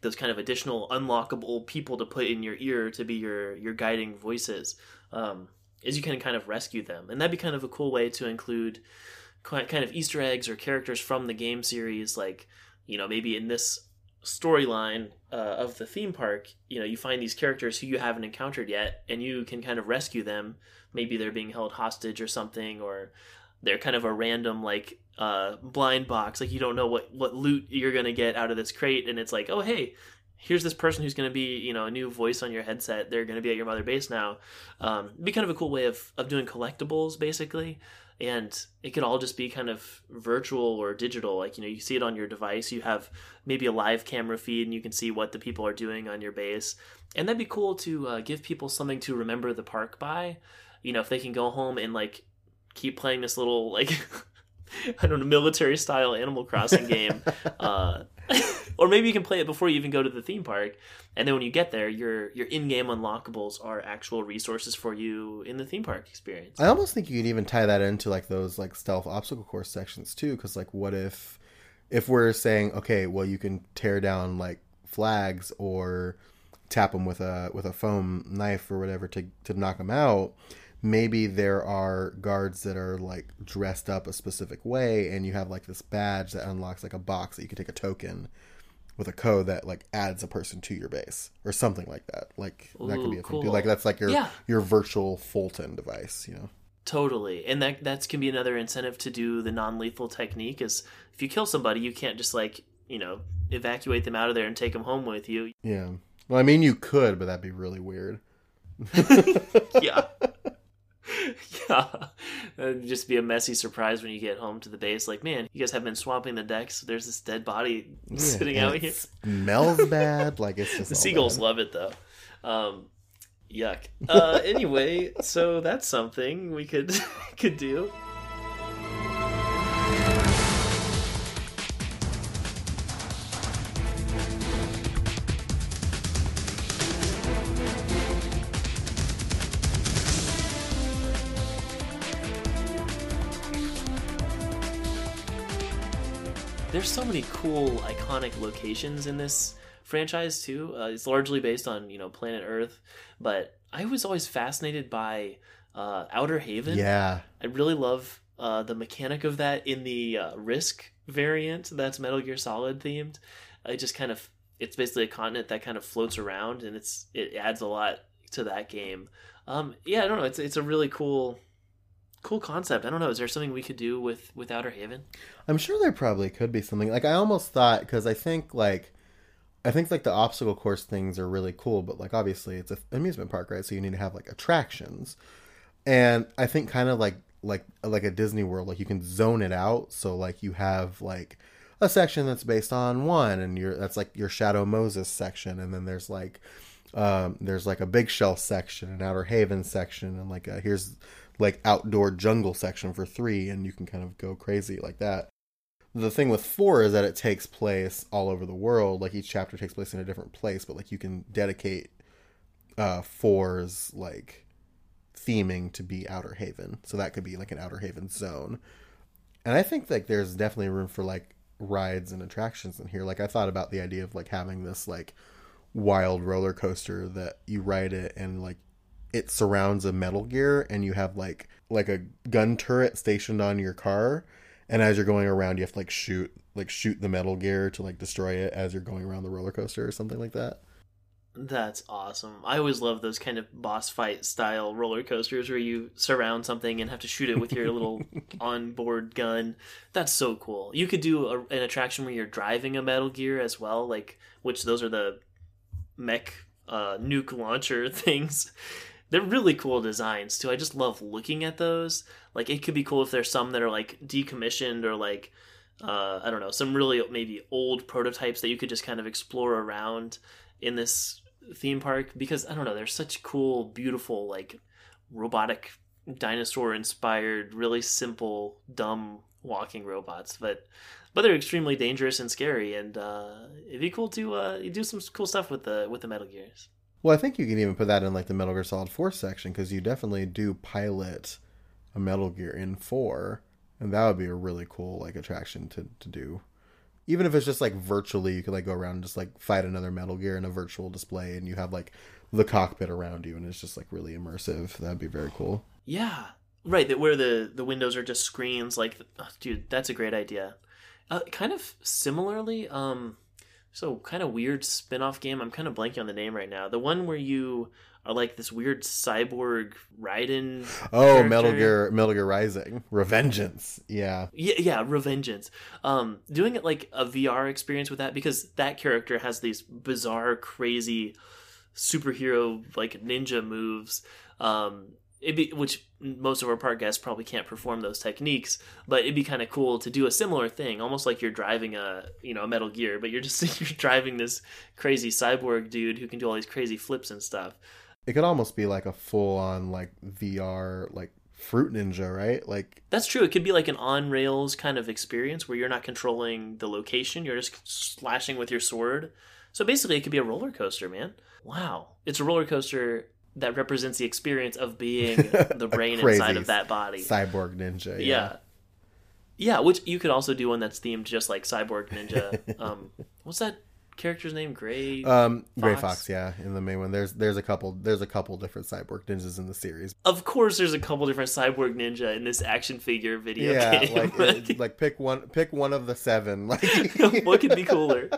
those kind of additional unlockable people to put in your ear to be your your guiding voices. Um, is you can kind of rescue them, and that'd be kind of a cool way to include kind of Easter eggs or characters from the game series, like you know maybe in this storyline uh, of the theme park, you know you find these characters who you haven't encountered yet, and you can kind of rescue them. Maybe they're being held hostage or something, or they're kind of a random like uh, blind box. Like you don't know what what loot you're gonna get out of this crate, and it's like, oh hey, here's this person who's gonna be you know a new voice on your headset. They're gonna be at your mother base now. Um, be kind of a cool way of of doing collectibles basically. And it could all just be kind of virtual or digital. Like you know you see it on your device you have maybe a live camera feed and you can see what the people are doing on your base. And that'd be cool to uh, give people something to remember the park by. You know if they can go home and like keep playing this little like I don't know military style Animal Crossing game, uh, or maybe you can play it before you even go to the theme park, and then when you get there, your your in game unlockables are actual resources for you in the theme park experience. I almost think you could even tie that into like those like stealth obstacle course sections too, because like what if if we're saying okay, well you can tear down like flags or tap them with a with a foam knife or whatever to to knock them out maybe there are guards that are like dressed up a specific way and you have like this badge that unlocks like a box that you can take a token with a code that like adds a person to your base or something like that. Like Ooh, that could be a cool. thing like that's like your yeah. your virtual fulton device you know? Totally. And that that can be another incentive to do the non-lethal technique is if you kill somebody you can't just like you know evacuate them out of there and take them home with you. Yeah. Well i mean you could but that'd be really weird. Yeah yeah, It'd just be a messy surprise when you get home to the base. Like, man, you guys have been swamping the decks. There's this dead body yeah, sitting out here. Smells bad. Like it's just the seagulls bad. love it though. Um, yuck. Uh, anyway, so that's something we could could do. Cool, iconic locations in this franchise too. Uh, it's largely based on you know planet Earth, but I was always fascinated by uh, Outer Haven. Yeah, I really love uh, the mechanic of that in the uh, Risk variant. That's Metal Gear Solid themed. It just kind of it's basically a continent that kind of floats around, and it's it adds a lot to that game. Um, yeah, I don't know. It's it's a really cool cool concept. I don't know. Is there something we could do with with Outer Haven? I'm sure there probably could be something. Like I almost thought because I think like I think like the obstacle course things are really cool, but like obviously it's an amusement park, right? So you need to have like attractions, and I think kind of like like like a Disney World, like you can zone it out. So like you have like a section that's based on one, and you're that's like your Shadow Moses section, and then there's like um, there's like a big Shell section, an outer haven section, and like a, here's like outdoor jungle section for three, and you can kind of go crazy like that. The thing with four is that it takes place all over the world. Like each chapter takes place in a different place, but like you can dedicate uh four's like theming to be outer haven. So that could be like an outer haven zone. And I think like there's definitely room for like rides and attractions in here. Like I thought about the idea of like having this like wild roller coaster that you ride it and like it surrounds a Metal Gear, and you have like like a gun turret stationed on your car, and as you're going around, you have to like shoot like shoot the Metal Gear to like destroy it as you're going around the roller coaster or something like that. That's awesome. I always love those kind of boss fight style roller coasters where you surround something and have to shoot it with your little onboard gun. That's so cool. You could do a, an attraction where you're driving a Metal Gear as well, like which those are the mech uh, nuke launcher things they're really cool designs too. I just love looking at those. Like it could be cool if there's some that are like decommissioned or like uh, I don't know, some really maybe old prototypes that you could just kind of explore around in this theme park because I don't know, there's such cool, beautiful like robotic dinosaur inspired, really simple, dumb walking robots, but but they're extremely dangerous and scary and uh, it'd be cool to uh, do some cool stuff with the with the Metal Gears. Well, I think you can even put that in like the Metal Gear Solid 4 section because you definitely do pilot a Metal Gear in 4, and that would be a really cool like attraction to to do. Even if it's just like virtually, you could like go around and just like fight another Metal Gear in a virtual display, and you have like the cockpit around you, and it's just like really immersive. That'd be very cool. Yeah, right. That where the the windows are just screens. Like, oh, dude, that's a great idea. Uh, kind of similarly, um, so kind of weird spin-off game. I'm kind of blanking on the name right now. The one where you are like this weird cyborg Raiden. Oh, character. Metal Gear, Metal Gear Rising, Revengeance. Yeah, yeah, yeah, Revengeance. Um, doing it like a VR experience with that because that character has these bizarre, crazy superhero like ninja moves. Um, be which most of our park guests probably can't perform those techniques, but it'd be kind of cool to do a similar thing, almost like you're driving a you know a Metal Gear, but you're just you're driving this crazy cyborg dude who can do all these crazy flips and stuff. It could almost be like a full on like VR like Fruit Ninja, right? Like That's true. It could be like an on rails kind of experience where you're not controlling the location, you're just slashing with your sword. So basically, it could be a roller coaster, man. Wow. It's a roller coaster that represents the experience of being the brain inside of that body. cyborg ninja. Yeah. yeah. Yeah, which you could also do one that's themed just like Cyborg Ninja. um, what's that character's name? Gray. Um, Gray Fox? Fox, yeah, in the main one. There's there's a couple there's a couple different cyborg ninjas in the series. of course, there's a couple different Cyborg Ninja in this action figure video yeah, game. like it- like pick one pick one of the seven. Like what could be cooler?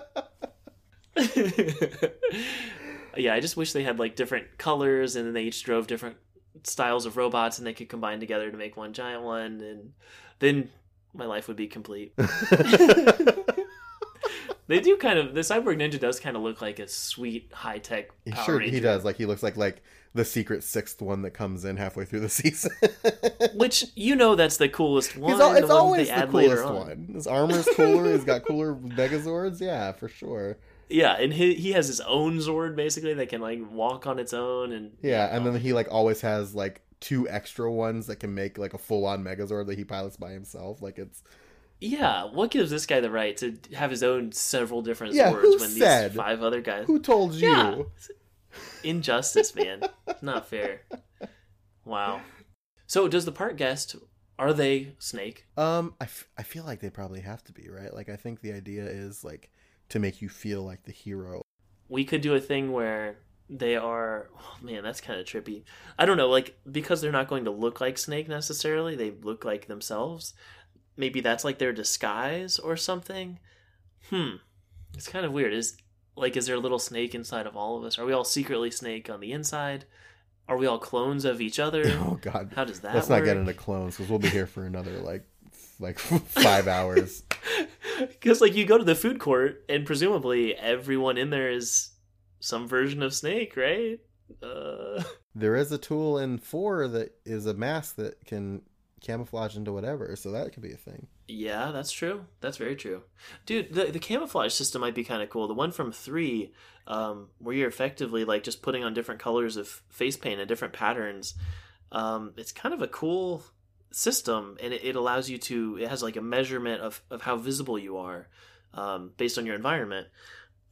Yeah, I just wish they had like different colors and then they each drove different styles of robots and they could combine together to make one giant one and then my life would be complete. they do kind of the cyborg ninja does kind of look like a sweet high tech sure Ranger. he does. Like he looks like like the secret sixth one that comes in halfway through the season. Which you know that's the coolest one. He's al- the it's one always the coolest on. one. His armor's cooler. He's got cooler Megazords. Yeah, for sure. Yeah, and he he has his own Zord basically that can like walk on its own and Yeah, and then he like always has like two extra ones that can make like a full on Megazord that he pilots by himself. Like it's Yeah, what gives this guy the right to have his own several different Yeah, Zords when said? these five other guys? who told you? Yeah. Injustice, man. Not fair. Wow. So, does the part guest are they Snake? Um, I, f- I feel like they probably have to be right. Like I think the idea is like to make you feel like the hero. We could do a thing where they are. Oh, man, that's kind of trippy. I don't know, like because they're not going to look like Snake necessarily. They look like themselves. Maybe that's like their disguise or something. Hmm. It's kind of weird. Is like is there a little snake inside of all of us? Are we all secretly Snake on the inside? Are we all clones of each other? Oh God, How does that let's work? not get into clones because we'll be here for another like like five hours. Because like you go to the food court and presumably everyone in there is some version of Snake, right? Uh, There is a tool in four that is a mask that can camouflage into whatever, so that could be a thing. yeah, that's true. That's very true, dude. The the camouflage system might be kind of cool. The one from three, um, where you're effectively like just putting on different colors of face paint and different patterns. Um, it's kind of a cool system, and it, it allows you to. It has like a measurement of of how visible you are, um, based on your environment.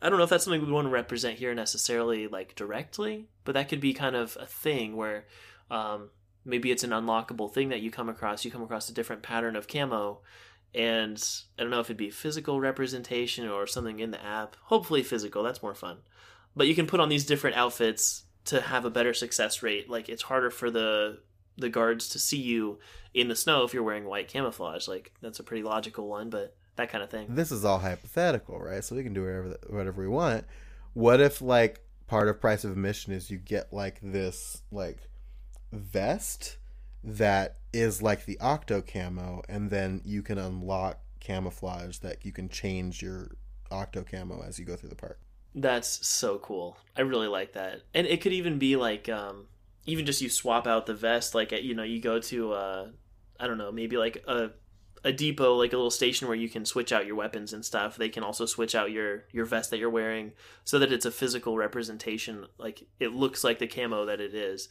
I don't know if that's something we want to represent here necessarily, like directly, but that could be kind of a thing where um, maybe it's an unlockable thing that you come across. You come across a different pattern of camo, and I don't know if it'd be physical representation or something in the app. Hopefully, physical. That's more fun. But you can put on these different outfits to have a better success rate. Like it's harder for the the guards to see you in the snow if you're wearing white camouflage. Like that's a pretty logical one, but that kind of thing. This is all hypothetical, right? So we can do whatever whatever we want. What if like part of price of admission is you get like this like vest that is like the octo camo, and then you can unlock camouflage that you can change your octo camo as you go through the park. That's so cool. I really like that. And it could even be like um even just you swap out the vest like you know you go to uh I don't know, maybe like a a depot like a little station where you can switch out your weapons and stuff. They can also switch out your your vest that you're wearing so that it's a physical representation like it looks like the camo that it is.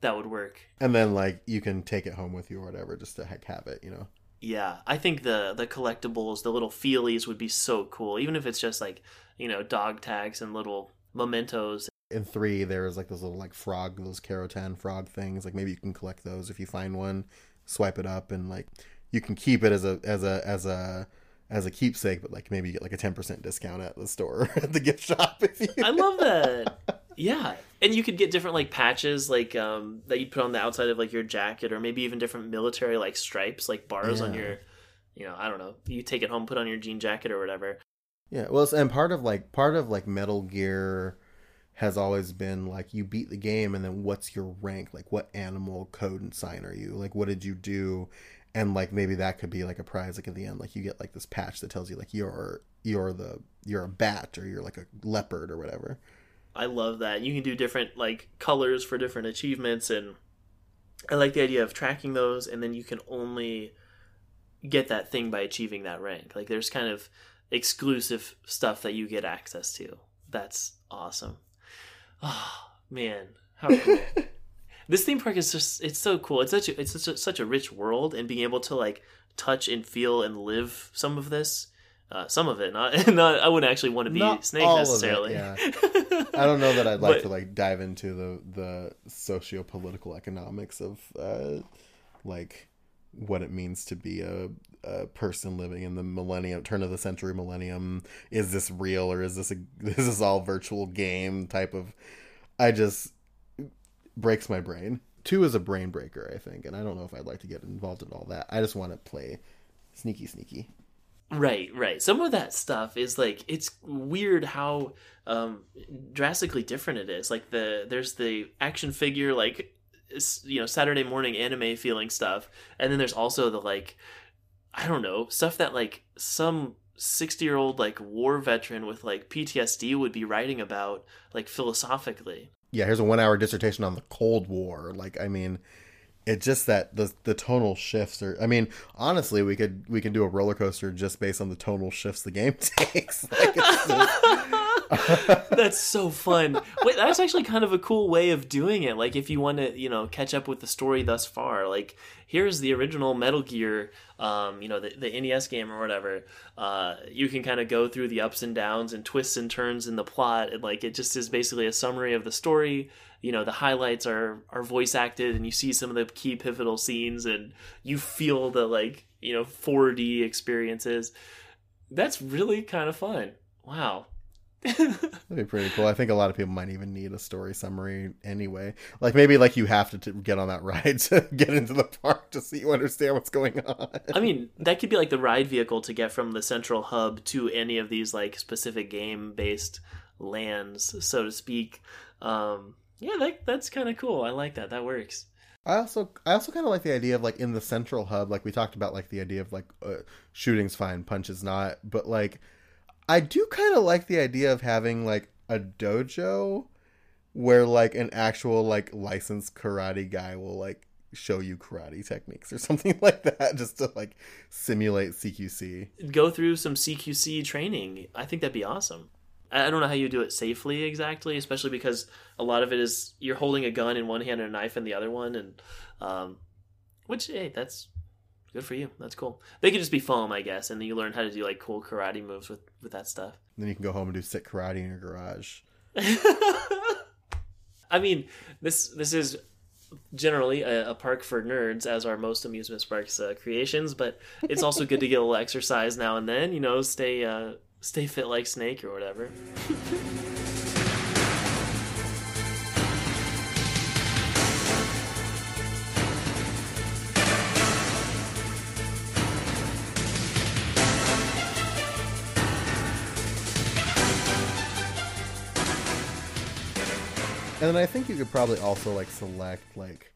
That would work. And then like you can take it home with you or whatever, just to heck have it, you know. Yeah, I think the the collectibles, the little feelies would be so cool even if it's just like, you know, dog tags and little mementos in three there is like those little like frog those Kerotan frog things like maybe you can collect those if you find one swipe it up and like you can keep it as a as a as a as a keepsake but like maybe you get like a 10% discount at the store at the gift shop if you I love that. Yeah, and you could get different like patches, like um, that you put on the outside of like your jacket, or maybe even different military like stripes, like bars on your, you know, I don't know. You take it home, put on your jean jacket or whatever. yeah well and part of like part of like metal gear has always been like you beat the game and then what's your rank like what animal code and sign are you like what did you do and like maybe that could be like a prize like at the end like you get like this patch that tells you like you're you're the you're a bat or you're like a leopard or whatever I love that. You can do different like colors for different achievements, and I like the idea of tracking those, and then you can only get that thing by achieving that rank. Like there's kind of exclusive stuff that you get access to. That's awesome. Oh man, how cool! this theme park is just it's so cool. It's such a, it's such a, such a rich world, and being able to like touch and feel and live some of this. Uh, some of it, not, not. I wouldn't actually want to be Not Snake all of it, necessarily. yeah. I don't know that I'd like But- to like dive into the the socio political economics of uh, like what it means to be a, a person living in the millennium turn of the century millennium. Is this real or is this a this is all virtual game type of? I just breaks my brain. Two is a brain breaker, I think, and I don't know if I'd like to get involved in all that. I just want to play sneaky sneaky. Right, right. Some of that stuff is like it's weird how um drastically different it is. Like the there's the action figure like you know Saturday morning anime feeling stuff, and then there's also the like I don't know stuff that like some 60 year old like war veteran with like PTSD would be writing about like philosophically. yeah, here's a one hour dissertation on the Cold War. Like, I mean, it's just that the the tonal shifts are. I mean, honestly, we could we could do a roller coaster just based on the tonal shifts the game takes. Like, just- That's so fun. Wait, that's actually kind of a cool way of doing it. Like if you want to, you know, catch up with the story thus far, like here's the original Metal Gear, um, you know, the, the NES game or whatever. Uh, you can kind of go through the ups and downs and twists and turns in the plot, and like it just is basically a summary of the story. You know, the highlights are are voice acted, and you see some of the key pivotal scenes, and you feel the like you know 4D experiences. That's really kind of fun. Wow. That'd be pretty cool. I think a lot of people might even need a story summary anyway. Like maybe like you have to t- get on that ride to get into the park to see you understand what's going on. I mean, that could be like the ride vehicle to get from the central hub to any of these like specific game based lands, so to speak. Um, yeah, that, that's kind of cool. I like that. That works. I also I also kind of like the idea of like in the central hub, like we talked about, like the idea of like uh, shooting's fine, punch is not, but like I do kind of like the idea of having like a dojo where like an actual like licensed karate guy will like show you karate techniques or something like that just to like simulate CQC. Go through some CQC training. I think that'd be awesome. I don't know how you do it safely exactly, especially because a lot of it is you're holding a gun in one hand and a knife in the other one, and um, which hey, that's good for you. That's cool. They could just be foam, I guess, and then you learn how to do like cool karate moves with with that stuff. Then you can go home and do sick karate in your garage. I mean, this this is generally a, a park for nerds, as are most amusement parks uh, creations. But it's also good to get a little exercise now and then. You know, stay uh, stay fit like Snake or whatever. And then I think you could probably also like select like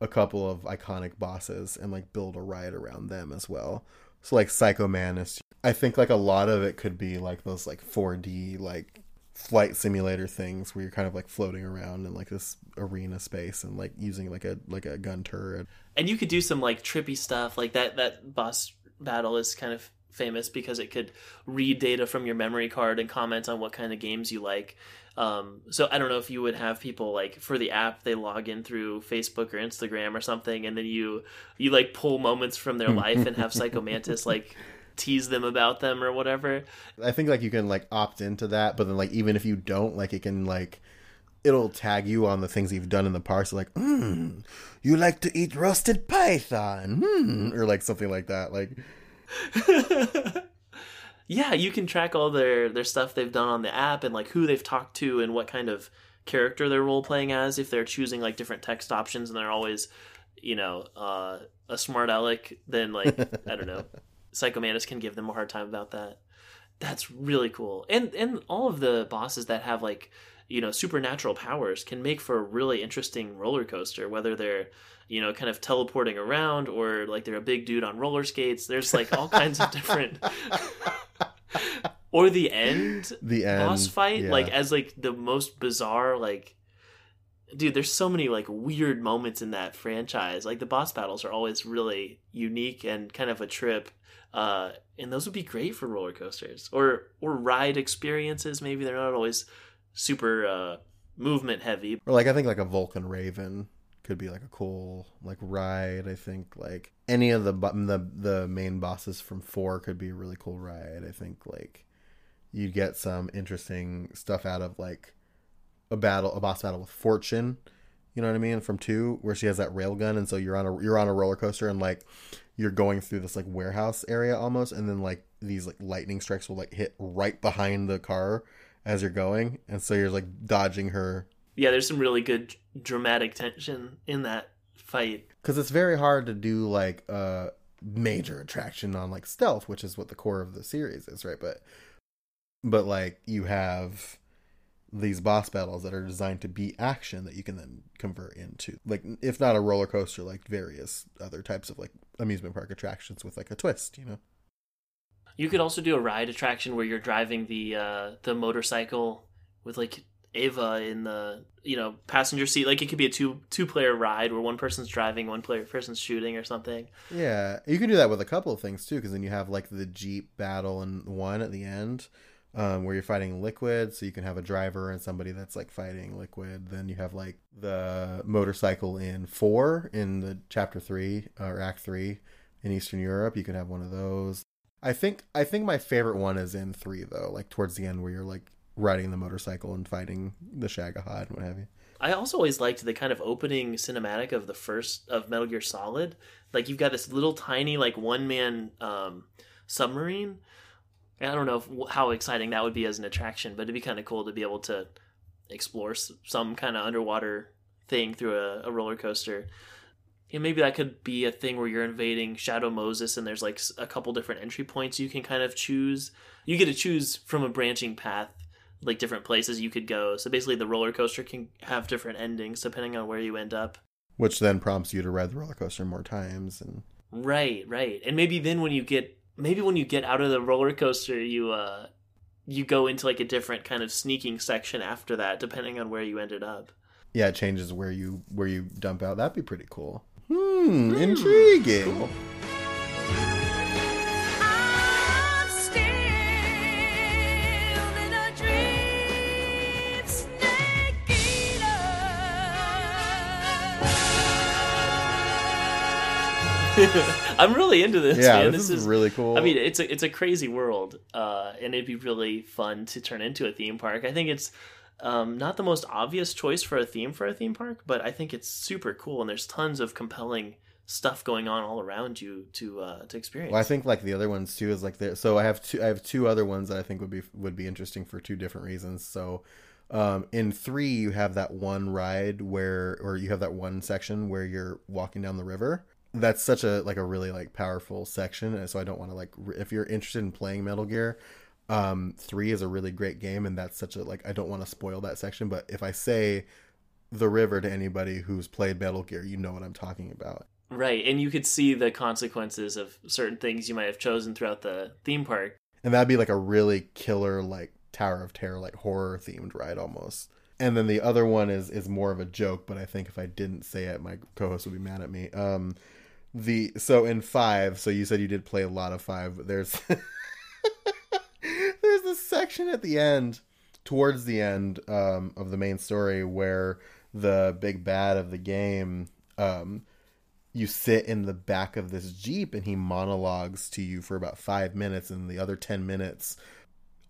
a couple of iconic bosses and like build a ride around them as well. So like Psycho Mantis, I think like a lot of it could be like those like 4D like flight simulator things where you're kind of like floating around in like this arena space and like using like a like a gun turret. And you could do some like trippy stuff like that. That boss battle is kind of famous because it could read data from your memory card and comment on what kind of games you like. Um, so I don't know if you would have people like for the app they log in through Facebook or Instagram or something, and then you you like pull moments from their life and have Psychomantis like tease them about them or whatever. I think like you can like opt into that, but then like even if you don't, like it can like it'll tag you on the things you've done in the park. So like, mm, you like to eat roasted python, hmm, or like something like that. Like yeah, you can track all their their stuff they've done on the app and like who they've talked to and what kind of character they're role playing as. If they're choosing like different text options and they're always, you know, uh, a smart aleck, then like I don't know, Psychomantis can give them a hard time about that. That's really cool, and and all of the bosses that have like you know supernatural powers can make for a really interesting roller coaster. Whether they're you know kind of teleporting around or like they're a big dude on roller skates. There's like all kinds of different. or the end the end boss fight yeah. like as like the most bizarre like dude, there's so many like weird moments in that franchise. Like the boss battles are always really unique and kind of a trip. Uh, and those would be great for roller coasters or or ride experiences. Maybe they're not always super uh, movement heavy. Or like I think like a Vulcan Raven could be like a cool like ride. I think like any of the the the main bosses from four could be a really cool ride. I think like you'd get some interesting stuff out of like a battle, a boss battle with Fortune. You know what I mean? From two, where she has that rail gun, and so you're on a you're on a roller coaster, and like you're going through this like warehouse area almost, and then like these like lightning strikes will like hit right behind the car as you're going, and so you're like dodging her. Yeah, there's some really good dramatic tension in that fight. Because it's very hard to do like a major attraction on like stealth, which is what the core of the series is, right? But but like you have these boss battles that are designed to be action that you can then convert into. Like if not a roller coaster like various other types of like amusement park attractions with like a twist you know? You could also do a ride attraction where you're driving the uh the motorcycle with like EVA in the you know passenger seat. Like it could be a two two player ride where one person's driving one player person's shooting or something. Yeah you can do that with a couple of things too because then you have like the jeep battle and one at the end um, where you're fighting liquid so you can have a driver and somebody that's like fighting liquid. Then you have like the motorcycle in four in the chapter three or act three in eastern europe. You can have one of those. I think i think my favorite one is in three though like towards the end where you're like riding the motorcycle and fighting the Shagohod and what have you I also always liked the kind of opening cinematic of the first of Metal Gear Solid. Like you've got this little tiny like one man um, submarine I don't know if, how exciting that would be as an attraction, but it'd be kind of cool to be able to explore some kind of underwater thing through a, a roller coaster. And maybe that could be a thing where you're invading Shadow Moses and there's like a couple different entry points you can kind of choose. You get to choose from a branching path, like different places you could go. So basically, the roller coaster can have different endings depending on where you end up. Which then prompts you to ride the roller coaster more times and. Right, right. And maybe then when you get maybe when you get out of the roller coaster, you uh, you go into like a different kind of sneaking section after that, depending on where you ended up. Yeah, it changes where you where you dump out. That'd be pretty cool. Hmm, mm, intriguing. Cool. I'm really into this. Yeah, man. this, this is, is, really cool. I mean, it's a it's a crazy world, uh, and it'd be really fun to turn into a theme park. I think it's um, not the most obvious choice for a theme for a theme park, but I think it's super cool, and there's tons of compelling stuff going on all around you to uh, to experience. Well, I think like the other ones too is like there. So I have two. I have two other ones that I think would be would be interesting for two different reasons. So. Um, in three, you have that one ride where, or you have that one section where you're walking down the river, that's such a like a really like powerful section and so i don't want to like if you're interested in playing metal gear um three is a really great game and that's such a like i don't want to spoil that section but if i say the river to anybody who's played metal gear you know what i'm talking about. Right and you could see the consequences of certain things you might have chosen throughout the theme park. And that'd be like a really killer like tower of terror like horror themed ride almost. And then the other one is is more of a joke but i think if i didn't say it my co-host would be mad at me. Um the so in five so you said you did play a lot of five there's there's this section at the end towards the end um, of the main story where the big bad of the game um, you sit in the back of this jeep and he monologues to you for about five minutes and the other 10 minutes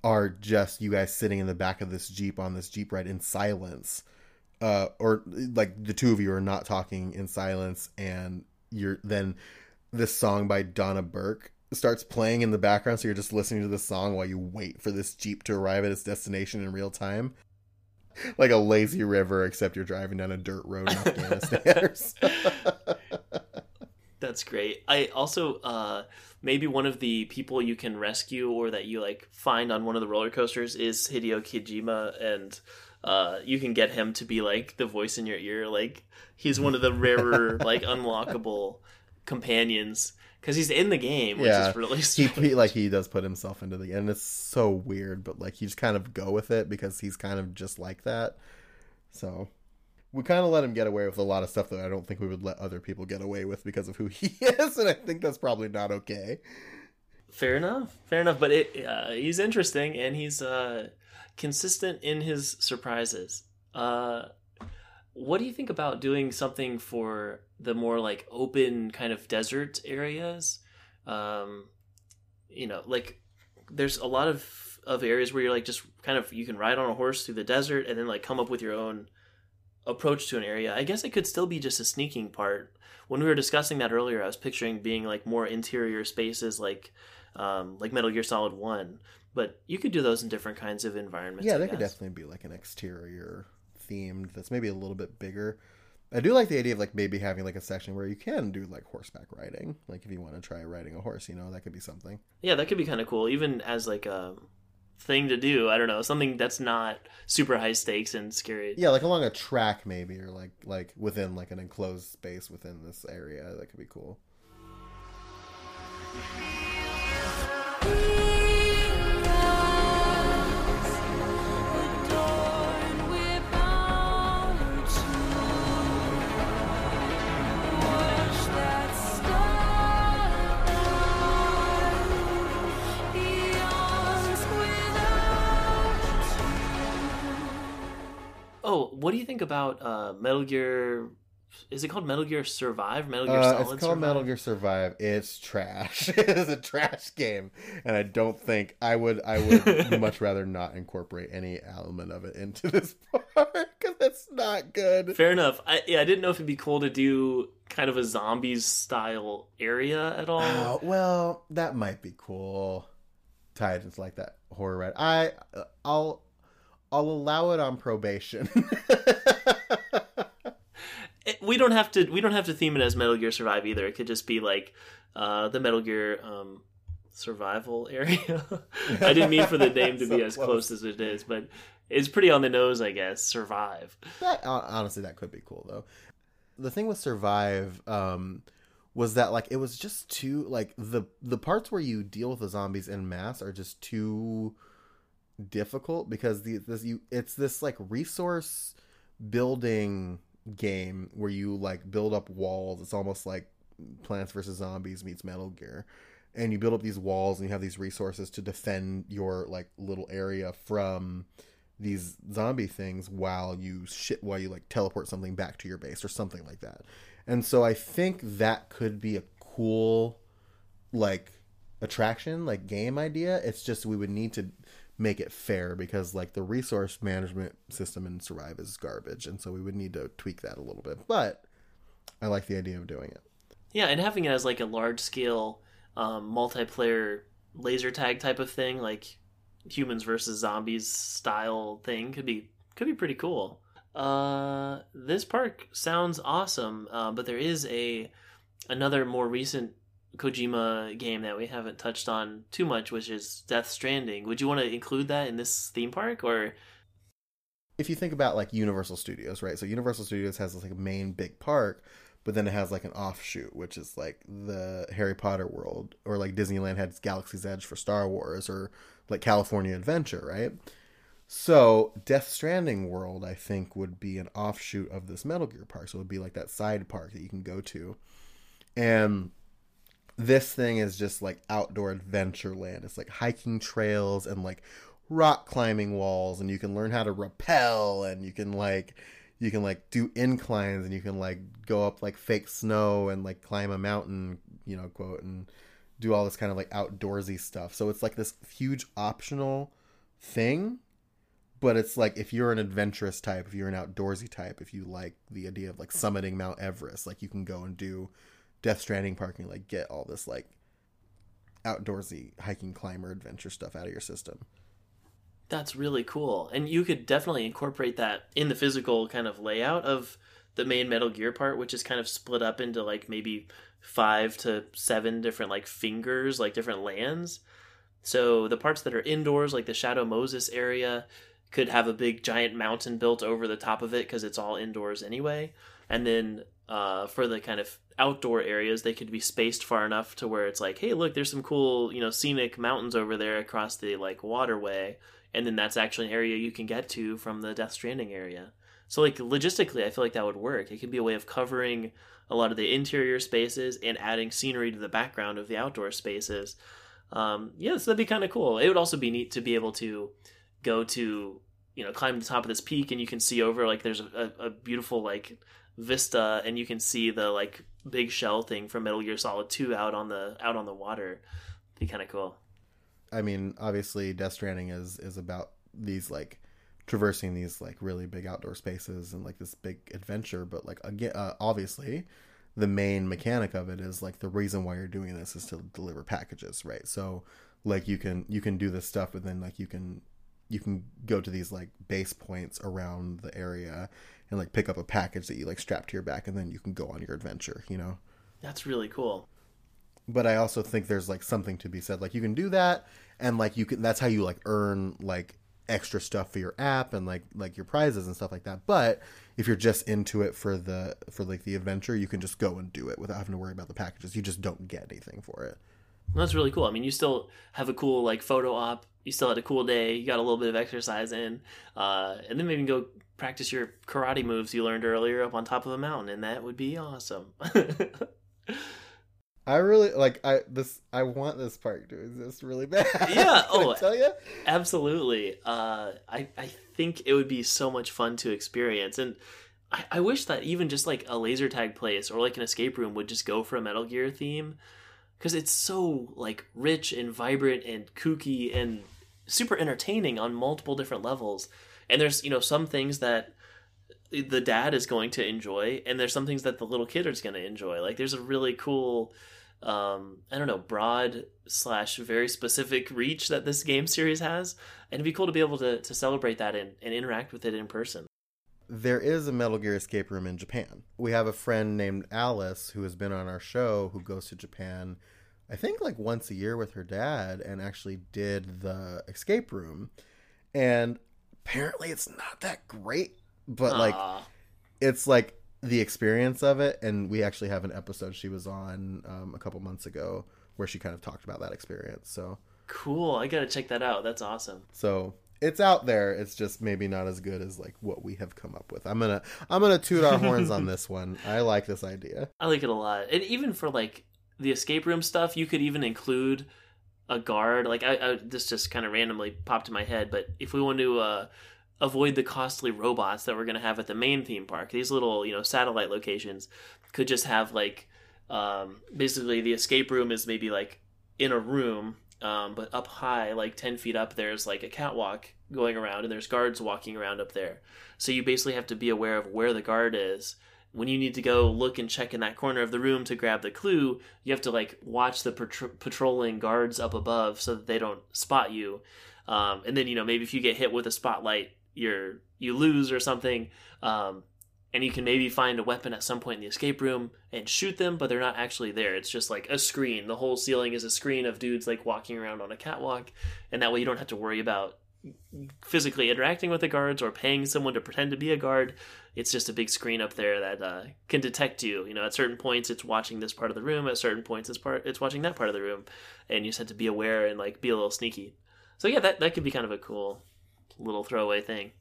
are just you guys sitting in the back of this jeep on this jeep ride in silence. Uh, or like the two of you are not talking in silence and you're then this song by Donna Burke starts playing in the background so you're just listening to the song while you wait for this jeep to arrive at its destination in real time. Like a lazy river except you're driving down a dirt road in afghanistan that's great. I also uh maybe one of the people you can rescue or that you like find on one of the roller coasters is Hideo Kojima and uh, you can get him to be like the voice in your ear. Like he's one of the rarer, like unlockable companions because he's in the game, which yeah. is really he, he, like he does put himself into the and it's so weird, but like you just kind of go with it because he's kind of just like that. So we kind of let him get away with a lot of stuff that I don't think we would let other people get away with because of who he is, and I think that's probably not okay. Fair enough, fair enough. But it, uh, he's interesting and he's uh, consistent in his surprises. Uh, what do you think about doing something for the more like open kind of desert areas? Um, you know, like there's a lot of of areas where you're like just kind of you can ride on a horse through the desert and then like come up with your own approach to an area. I guess it could still be just a sneaking part. When we were discussing that earlier, I was picturing being like more interior spaces, like um, like Metal Gear Solid One. But you could do those in different kinds of environments. Yeah, I there could definitely be like an exterior themed that's maybe a little bit bigger. I do like the idea of like maybe having like a section where you can do like horseback riding. Like if you want to try riding a horse, you know, that could be something. Yeah, that could be kind of cool, even as like a thing to do. I don't know, something that's not super high stakes and scary. Yeah, like along a track maybe, or like like within like an enclosed space within this area. That could be cool. What do you think about uh, Metal Gear? Is it called Metal Gear Survive? Metal Gear Uh, Solid it's called Survive? Metal Gear Survive. It's trash. it is a trash game, and I don't think I would. I would much rather not incorporate any element of it into this part because it's not good. Fair enough. I yeah, I didn't know if it'd be cool to do kind of a zombies style area at all. Oh, well, that might be cool. Into like that horror ride. I uh, I'll I'll allow it on probation. It- we don't have to. We don't have to theme it as Metal Gear Survive either. It could just be like uh, the Metal Gear um, survival area. I didn't mean for the name to So be as close. close as it is, but it's pretty on the nose, I guess. Survive. That honestly, that could be cool though. The thing with Survive um, was that like it was just too like the the parts where you deal with the zombies in mass are just too difficult because the this you it's this like resource building game where you like build up walls. It's almost like Plants vs Zombies meets Metal Gear. And you build up these walls and you have these resources to defend your like little area from these zombie things while you shit while you like teleport something back to your base or something like that. And so I think that could be a cool like attraction, like game idea. It's just we would need to make it fair because like the resource management system in Survive is garbage and so we would need to tweak that a little bit. But I like the idea of doing it. Yeah, and having it as like a large scale um, multiplayer laser tag type of thing, like humans versus zombies style thing, could be could be pretty cool. Uh, this park sounds awesome, uh, but there is a another more recent Kojima game that we haven't touched on too much, which is Death Stranding. Would you want to include that in this theme park, or if you think about like Universal Studios, right? So Universal Studios has this like main big park, but then it has like an offshoot, which is like the Harry Potter world, or like Disneyland had Galaxy's Edge for Star Wars, or like California Adventure, right? So Death Stranding World, I think, would be an offshoot of this Metal Gear park. So it would be like that side park that you can go to, and this thing is just like outdoor adventure land. It's like hiking trails and like rock climbing walls and you can learn how to rappel and you can like you can like do inclines and you can like go up like fake snow and like climb a mountain, you know, quote and do all this kind of like outdoorsy stuff. So it's like this huge optional thing, but it's like if you're an adventurous type, if you're an outdoorsy type, if you like the idea of like summiting Mount Everest, like you can go and do Death Stranding parking, like get all this like outdoorsy hiking climber adventure stuff out of your system. That's really cool. And you could definitely incorporate that in the physical kind of layout of the main Metal Gear part, which is kind of split up into like maybe five to seven different like fingers, like different lands. So the parts that are indoors, like the Shadow Moses area, could have a big giant mountain built over the top of it because it's all indoors anyway. And then uh, for the kind of outdoor areas, they could be spaced far enough to where it's like, hey, look, there's some cool, you know, scenic mountains over there across the like waterway and then that's actually an area you can get to from the Death Stranding area. So like logistically, I feel like that would work. It could be a way of covering a lot of the interior spaces and adding scenery to the background of the outdoor spaces. Um, yeah, so that'd be kind of cool. It would also be neat to be able to go to you know climb the top of this peak and you can see over like there's a, a beautiful like vista and you can see the like big shell thing from Metal Gear Solid 2 out on the out on the water. Be kind of cool. I mean, obviously, Death Stranding is is about these like traversing these like really big outdoor spaces and like this big adventure. But like again, uh, obviously, the main mechanic of it is like the reason why you're doing this is to deliver packages, right? So like you can you can do this stuff, but then like you can you can go to these like base points around the area and like pick up a package that you like strap to your back, and then you can go on your adventure. You know. That's really cool but I also think there's like something to be said. Like you can do that, and like you can. That's how you like earn like extra stuff for your app and like like your prizes and stuff like that. But if you're just into it for the for like the adventure, you can just go and do it without having to worry about the packages. You just don't get anything for it. That's really cool. I mean, you still have a cool like photo op. You still had a cool day. You got a little bit of exercise in, uh, and then maybe go practice your karate moves you learned earlier up on top of a mountain, and that would be awesome. I really like I this I want this park to exist really bad. Yeah, oh, tell you absolutely. Uh, I I think it would be so much fun to experience, and I, I wish that even just like a laser tag place or like an escape room would just go for a Metal Gear theme, because it's so like rich and vibrant and kooky and super entertaining on multiple different levels. And there's you know some things that the dad is going to enjoy and there's some things that the little kid is going to enjoy like there's a really cool um i don't know broad slash very specific reach that this game series has and it'd be cool to be able to, to celebrate that and, and interact with it in person there is a metal gear escape room in japan. We have a friend named alice who has been on our show who goes to japan i think like once a year with her dad and actually did the escape room. And apparently it's not that great but Aww. like it's like the experience of it. And we actually have an episode she was on um, a couple months ago where she kind of talked about that experience so. Cool. I gotta check that out. That's awesome. So it's out there. It's just maybe not as good as like what we have come up with. I'm gonna i'm gonna toot our horns on this one. I like this idea. I like it a lot. And even for like the escape room stuff you could even include a guard. Like i, I this just kind of randomly popped in my head but if we want to uh avoid the costly robots that we're going to have at the main theme park. These little, you know, satellite locations could just have like um, basically the escape room is maybe like in a room, um, but up high, like 10 feet up, there's like a catwalk going around and there's guards walking around up there. So you basically have to be aware of where the guard is. When you need to go look and check in that corner of the room to grab the clue, you have to like watch the patrolling guards up above so that they don't spot you. Um, and then you know maybe if you get hit with a spotlight you're you lose or something um, and you can maybe find a weapon at some point in the escape room and shoot them but they're not actually there. It's just like a screen. The whole ceiling is a screen of dudes like walking around on a catwalk. And that way you don't have to worry about physically interacting with the guards or paying someone to pretend to be a guard. It's just a big screen up there that uh, can detect you. You know at certain points it's watching this part of the room. At certain points it's part it's watching that part of the room. And you just have to be aware and like be a little sneaky. So yeah that, that could be kind of a cool little throwaway thing.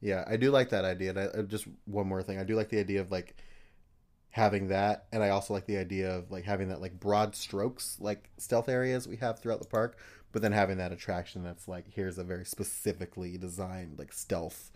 Yeah, I do like that idea. And I, uh, just one more thing, I do like the idea of like having that, and I also like the idea of like having that like broad strokes like stealth areas we have throughout the park, but then having that attraction that's like here's a very specifically designed like stealth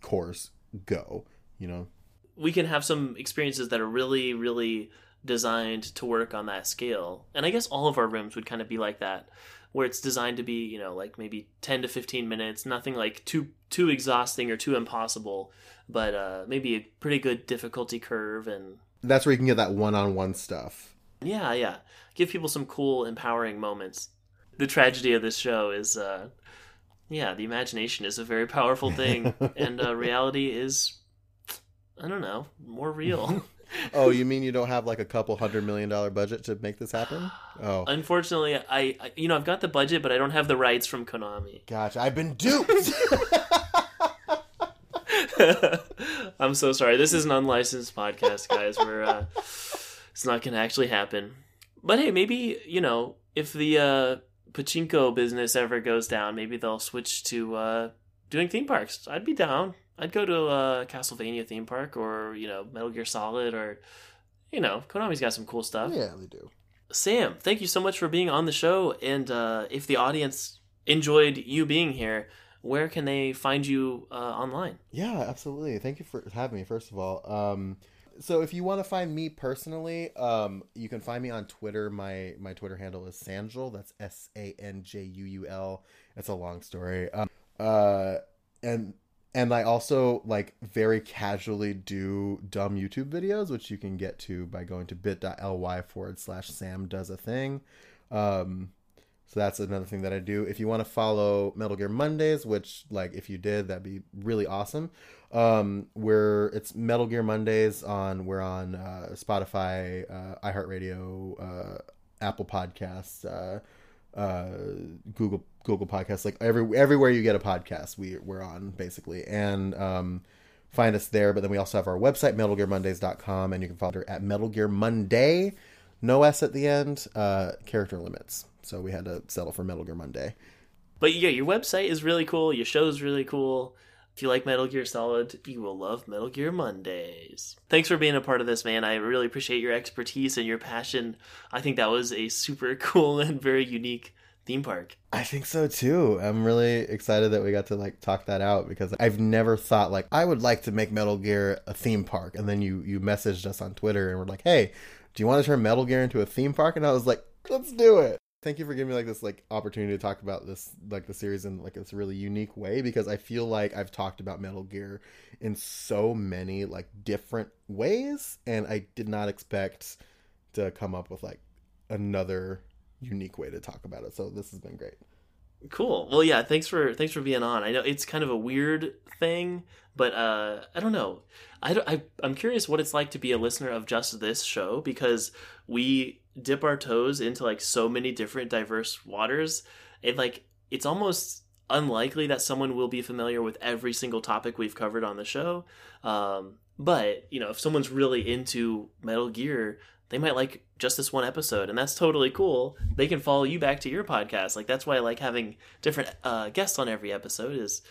course go. You know, we can have some experiences that are really really designed to work on that scale, and I guess all of our rooms would kind of be like that where it's designed to be you know like maybe 10 to 15 minutes nothing like too too exhausting or too impossible but uh maybe a pretty good difficulty curve and that's where you can get that one-on-one stuff. Yeah yeah. Give people some cool empowering moments. The tragedy of this show is uh yeah the imagination is a very powerful thing and uh, reality is i don't know more real oh, you mean you don't have like a couple hundred million dollar budget to make this happen? Oh, unfortunately, I, I you know I've got the budget, but I don't have the rights from Konami. Gotcha. I've been duped. I'm so sorry. This is an unlicensed podcast, guys. We're uh, it's not gonna actually happen. But hey, maybe you know if the uh, pachinko business ever goes down, maybe they'll switch to uh, doing theme parks. I'd be down. I'd go to a Castlevania theme park or you know Metal Gear Solid or you know Konami's got some cool stuff. Yeah, they do. Sam, thank you so much for being on the show. And uh, if the audience enjoyed you being here, where can they find you uh, online? Yeah, absolutely. Thank you for having me. First of all, um, so if you want to find me personally, um, you can find me on Twitter. My my Twitter handle is Sanjuul. That's S A N J U U L. It's a long story. Um, uh, and and I also like very casually do dumb YouTube videos, which you can get to by going to bit.ly forward slash Sam does a thing. Um, so that's another thing that I do. If you want to follow Metal Gear Mondays, which like if you did, that'd be really awesome. Um, we're it's Metal Gear Mondays on we're on uh, Spotify, uh, iHeartRadio, uh, Apple Podcasts, uh, Google Google Podcasts, like every everywhere you get a podcast, we we're on basically, and um, find us there. But then we also have our website, MetalGearMondays.com, and you can follow her at Metal Gear Monday, no S at the end, uh, character limits. So we had to settle for Metal Gear Monday. But yeah, your website is really cool. Your show is really cool. If you like Metal Gear Solid, you will love Metal Gear Mondays. Thanks for being a part of this, man. I really appreciate your expertise and your passion. I think that was a super cool and very unique theme park. I think so too. I'm really excited that we got to like talk that out because I've never thought like I would like to make Metal Gear a theme park. And then you you messaged us on Twitter and we're like, "Hey, do you want to turn Metal Gear into a theme park?" And I was like, "Let's do it." Thank you for giving me like this like opportunity to talk about this like the series in like this really unique way because I feel like I've talked about Metal Gear in so many like different ways and I did not expect to come up with like another unique way to talk about it. So this has been great. Cool. Well, yeah. Thanks for thanks for being on. I know it's kind of a weird thing, but uh, I don't know. I, I I'm curious what it's like to be a listener of just this show because we dip our toes into like so many different diverse waters. It like it's almost unlikely that someone will be familiar with every single topic we've covered on the show. Um, but you know, if someone's really into Metal Gear, they might like just this one episode and that's totally cool they can follow you back to your podcast like that's why i like having different uh, guests on every episode is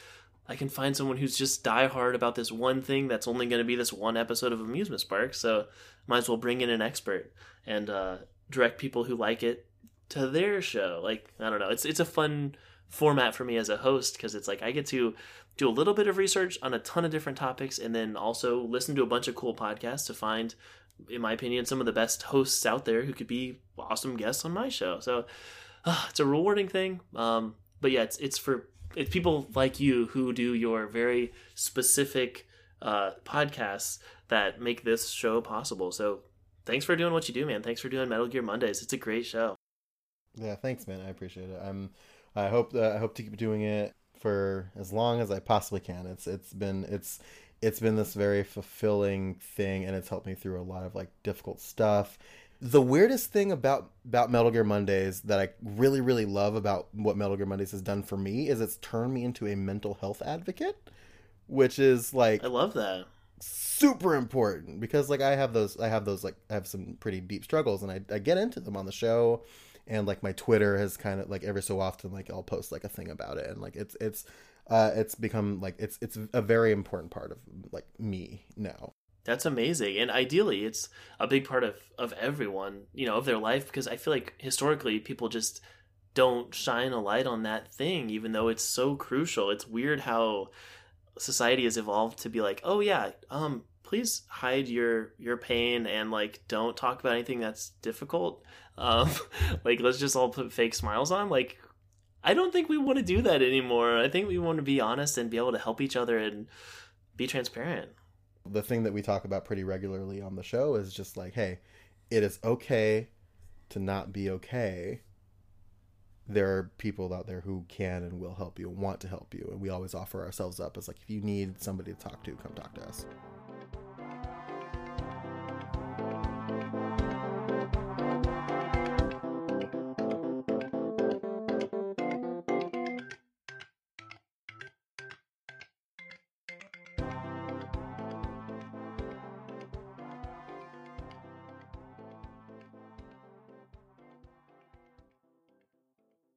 i can find someone who's just die hard about this one thing that's only going to be this one episode of amusement spark so might as well bring in an expert and uh, direct people who like it to their show like i don't know it's it's a fun format for me as a host because it's like i get to do a little bit of research on a ton of different topics and then also listen to a bunch of cool podcasts to find in my opinion, some of the best hosts out there who could be awesome guests on my show. So uh, it's a rewarding thing. Um, but yeah, it's it's for it's people like you who do your very specific uh, podcasts that make this show possible. So thanks for doing what you do, man. Thanks for doing Metal Gear Mondays. It's a great show. Yeah, thanks, man. I appreciate it. I'm. I hope that I hope to keep doing it for as long as I possibly can. It's it's been it's it's been this very fulfilling thing and it's helped me through a lot of like difficult stuff the weirdest thing about about metal gear mondays that i really really love about what metal gear mondays has done for me is it's turned me into a mental health advocate which is like i love that super important because like i have those i have those like i have some pretty deep struggles and i, I get into them on the show and like my twitter has kind of like every so often like i'll post like a thing about it and like it's it's uh, it's become like it's it's a very important part of like me now. That's amazing, and ideally, it's a big part of of everyone, you know, of their life because I feel like historically people just don't shine a light on that thing, even though it's so crucial. It's weird how society has evolved to be like, oh yeah, um, please hide your your pain and like don't talk about anything that's difficult. Um, like let's just all put fake smiles on. Like I don't think we want to do that anymore. I think we want to be honest and be able to help each other and be transparent. The thing that we talk about pretty regularly on the show is just like, hey, it is okay to not be okay. There are people out there who can and will help you and want to help you. And we always offer ourselves up as like, if you need somebody to talk to, come talk to us.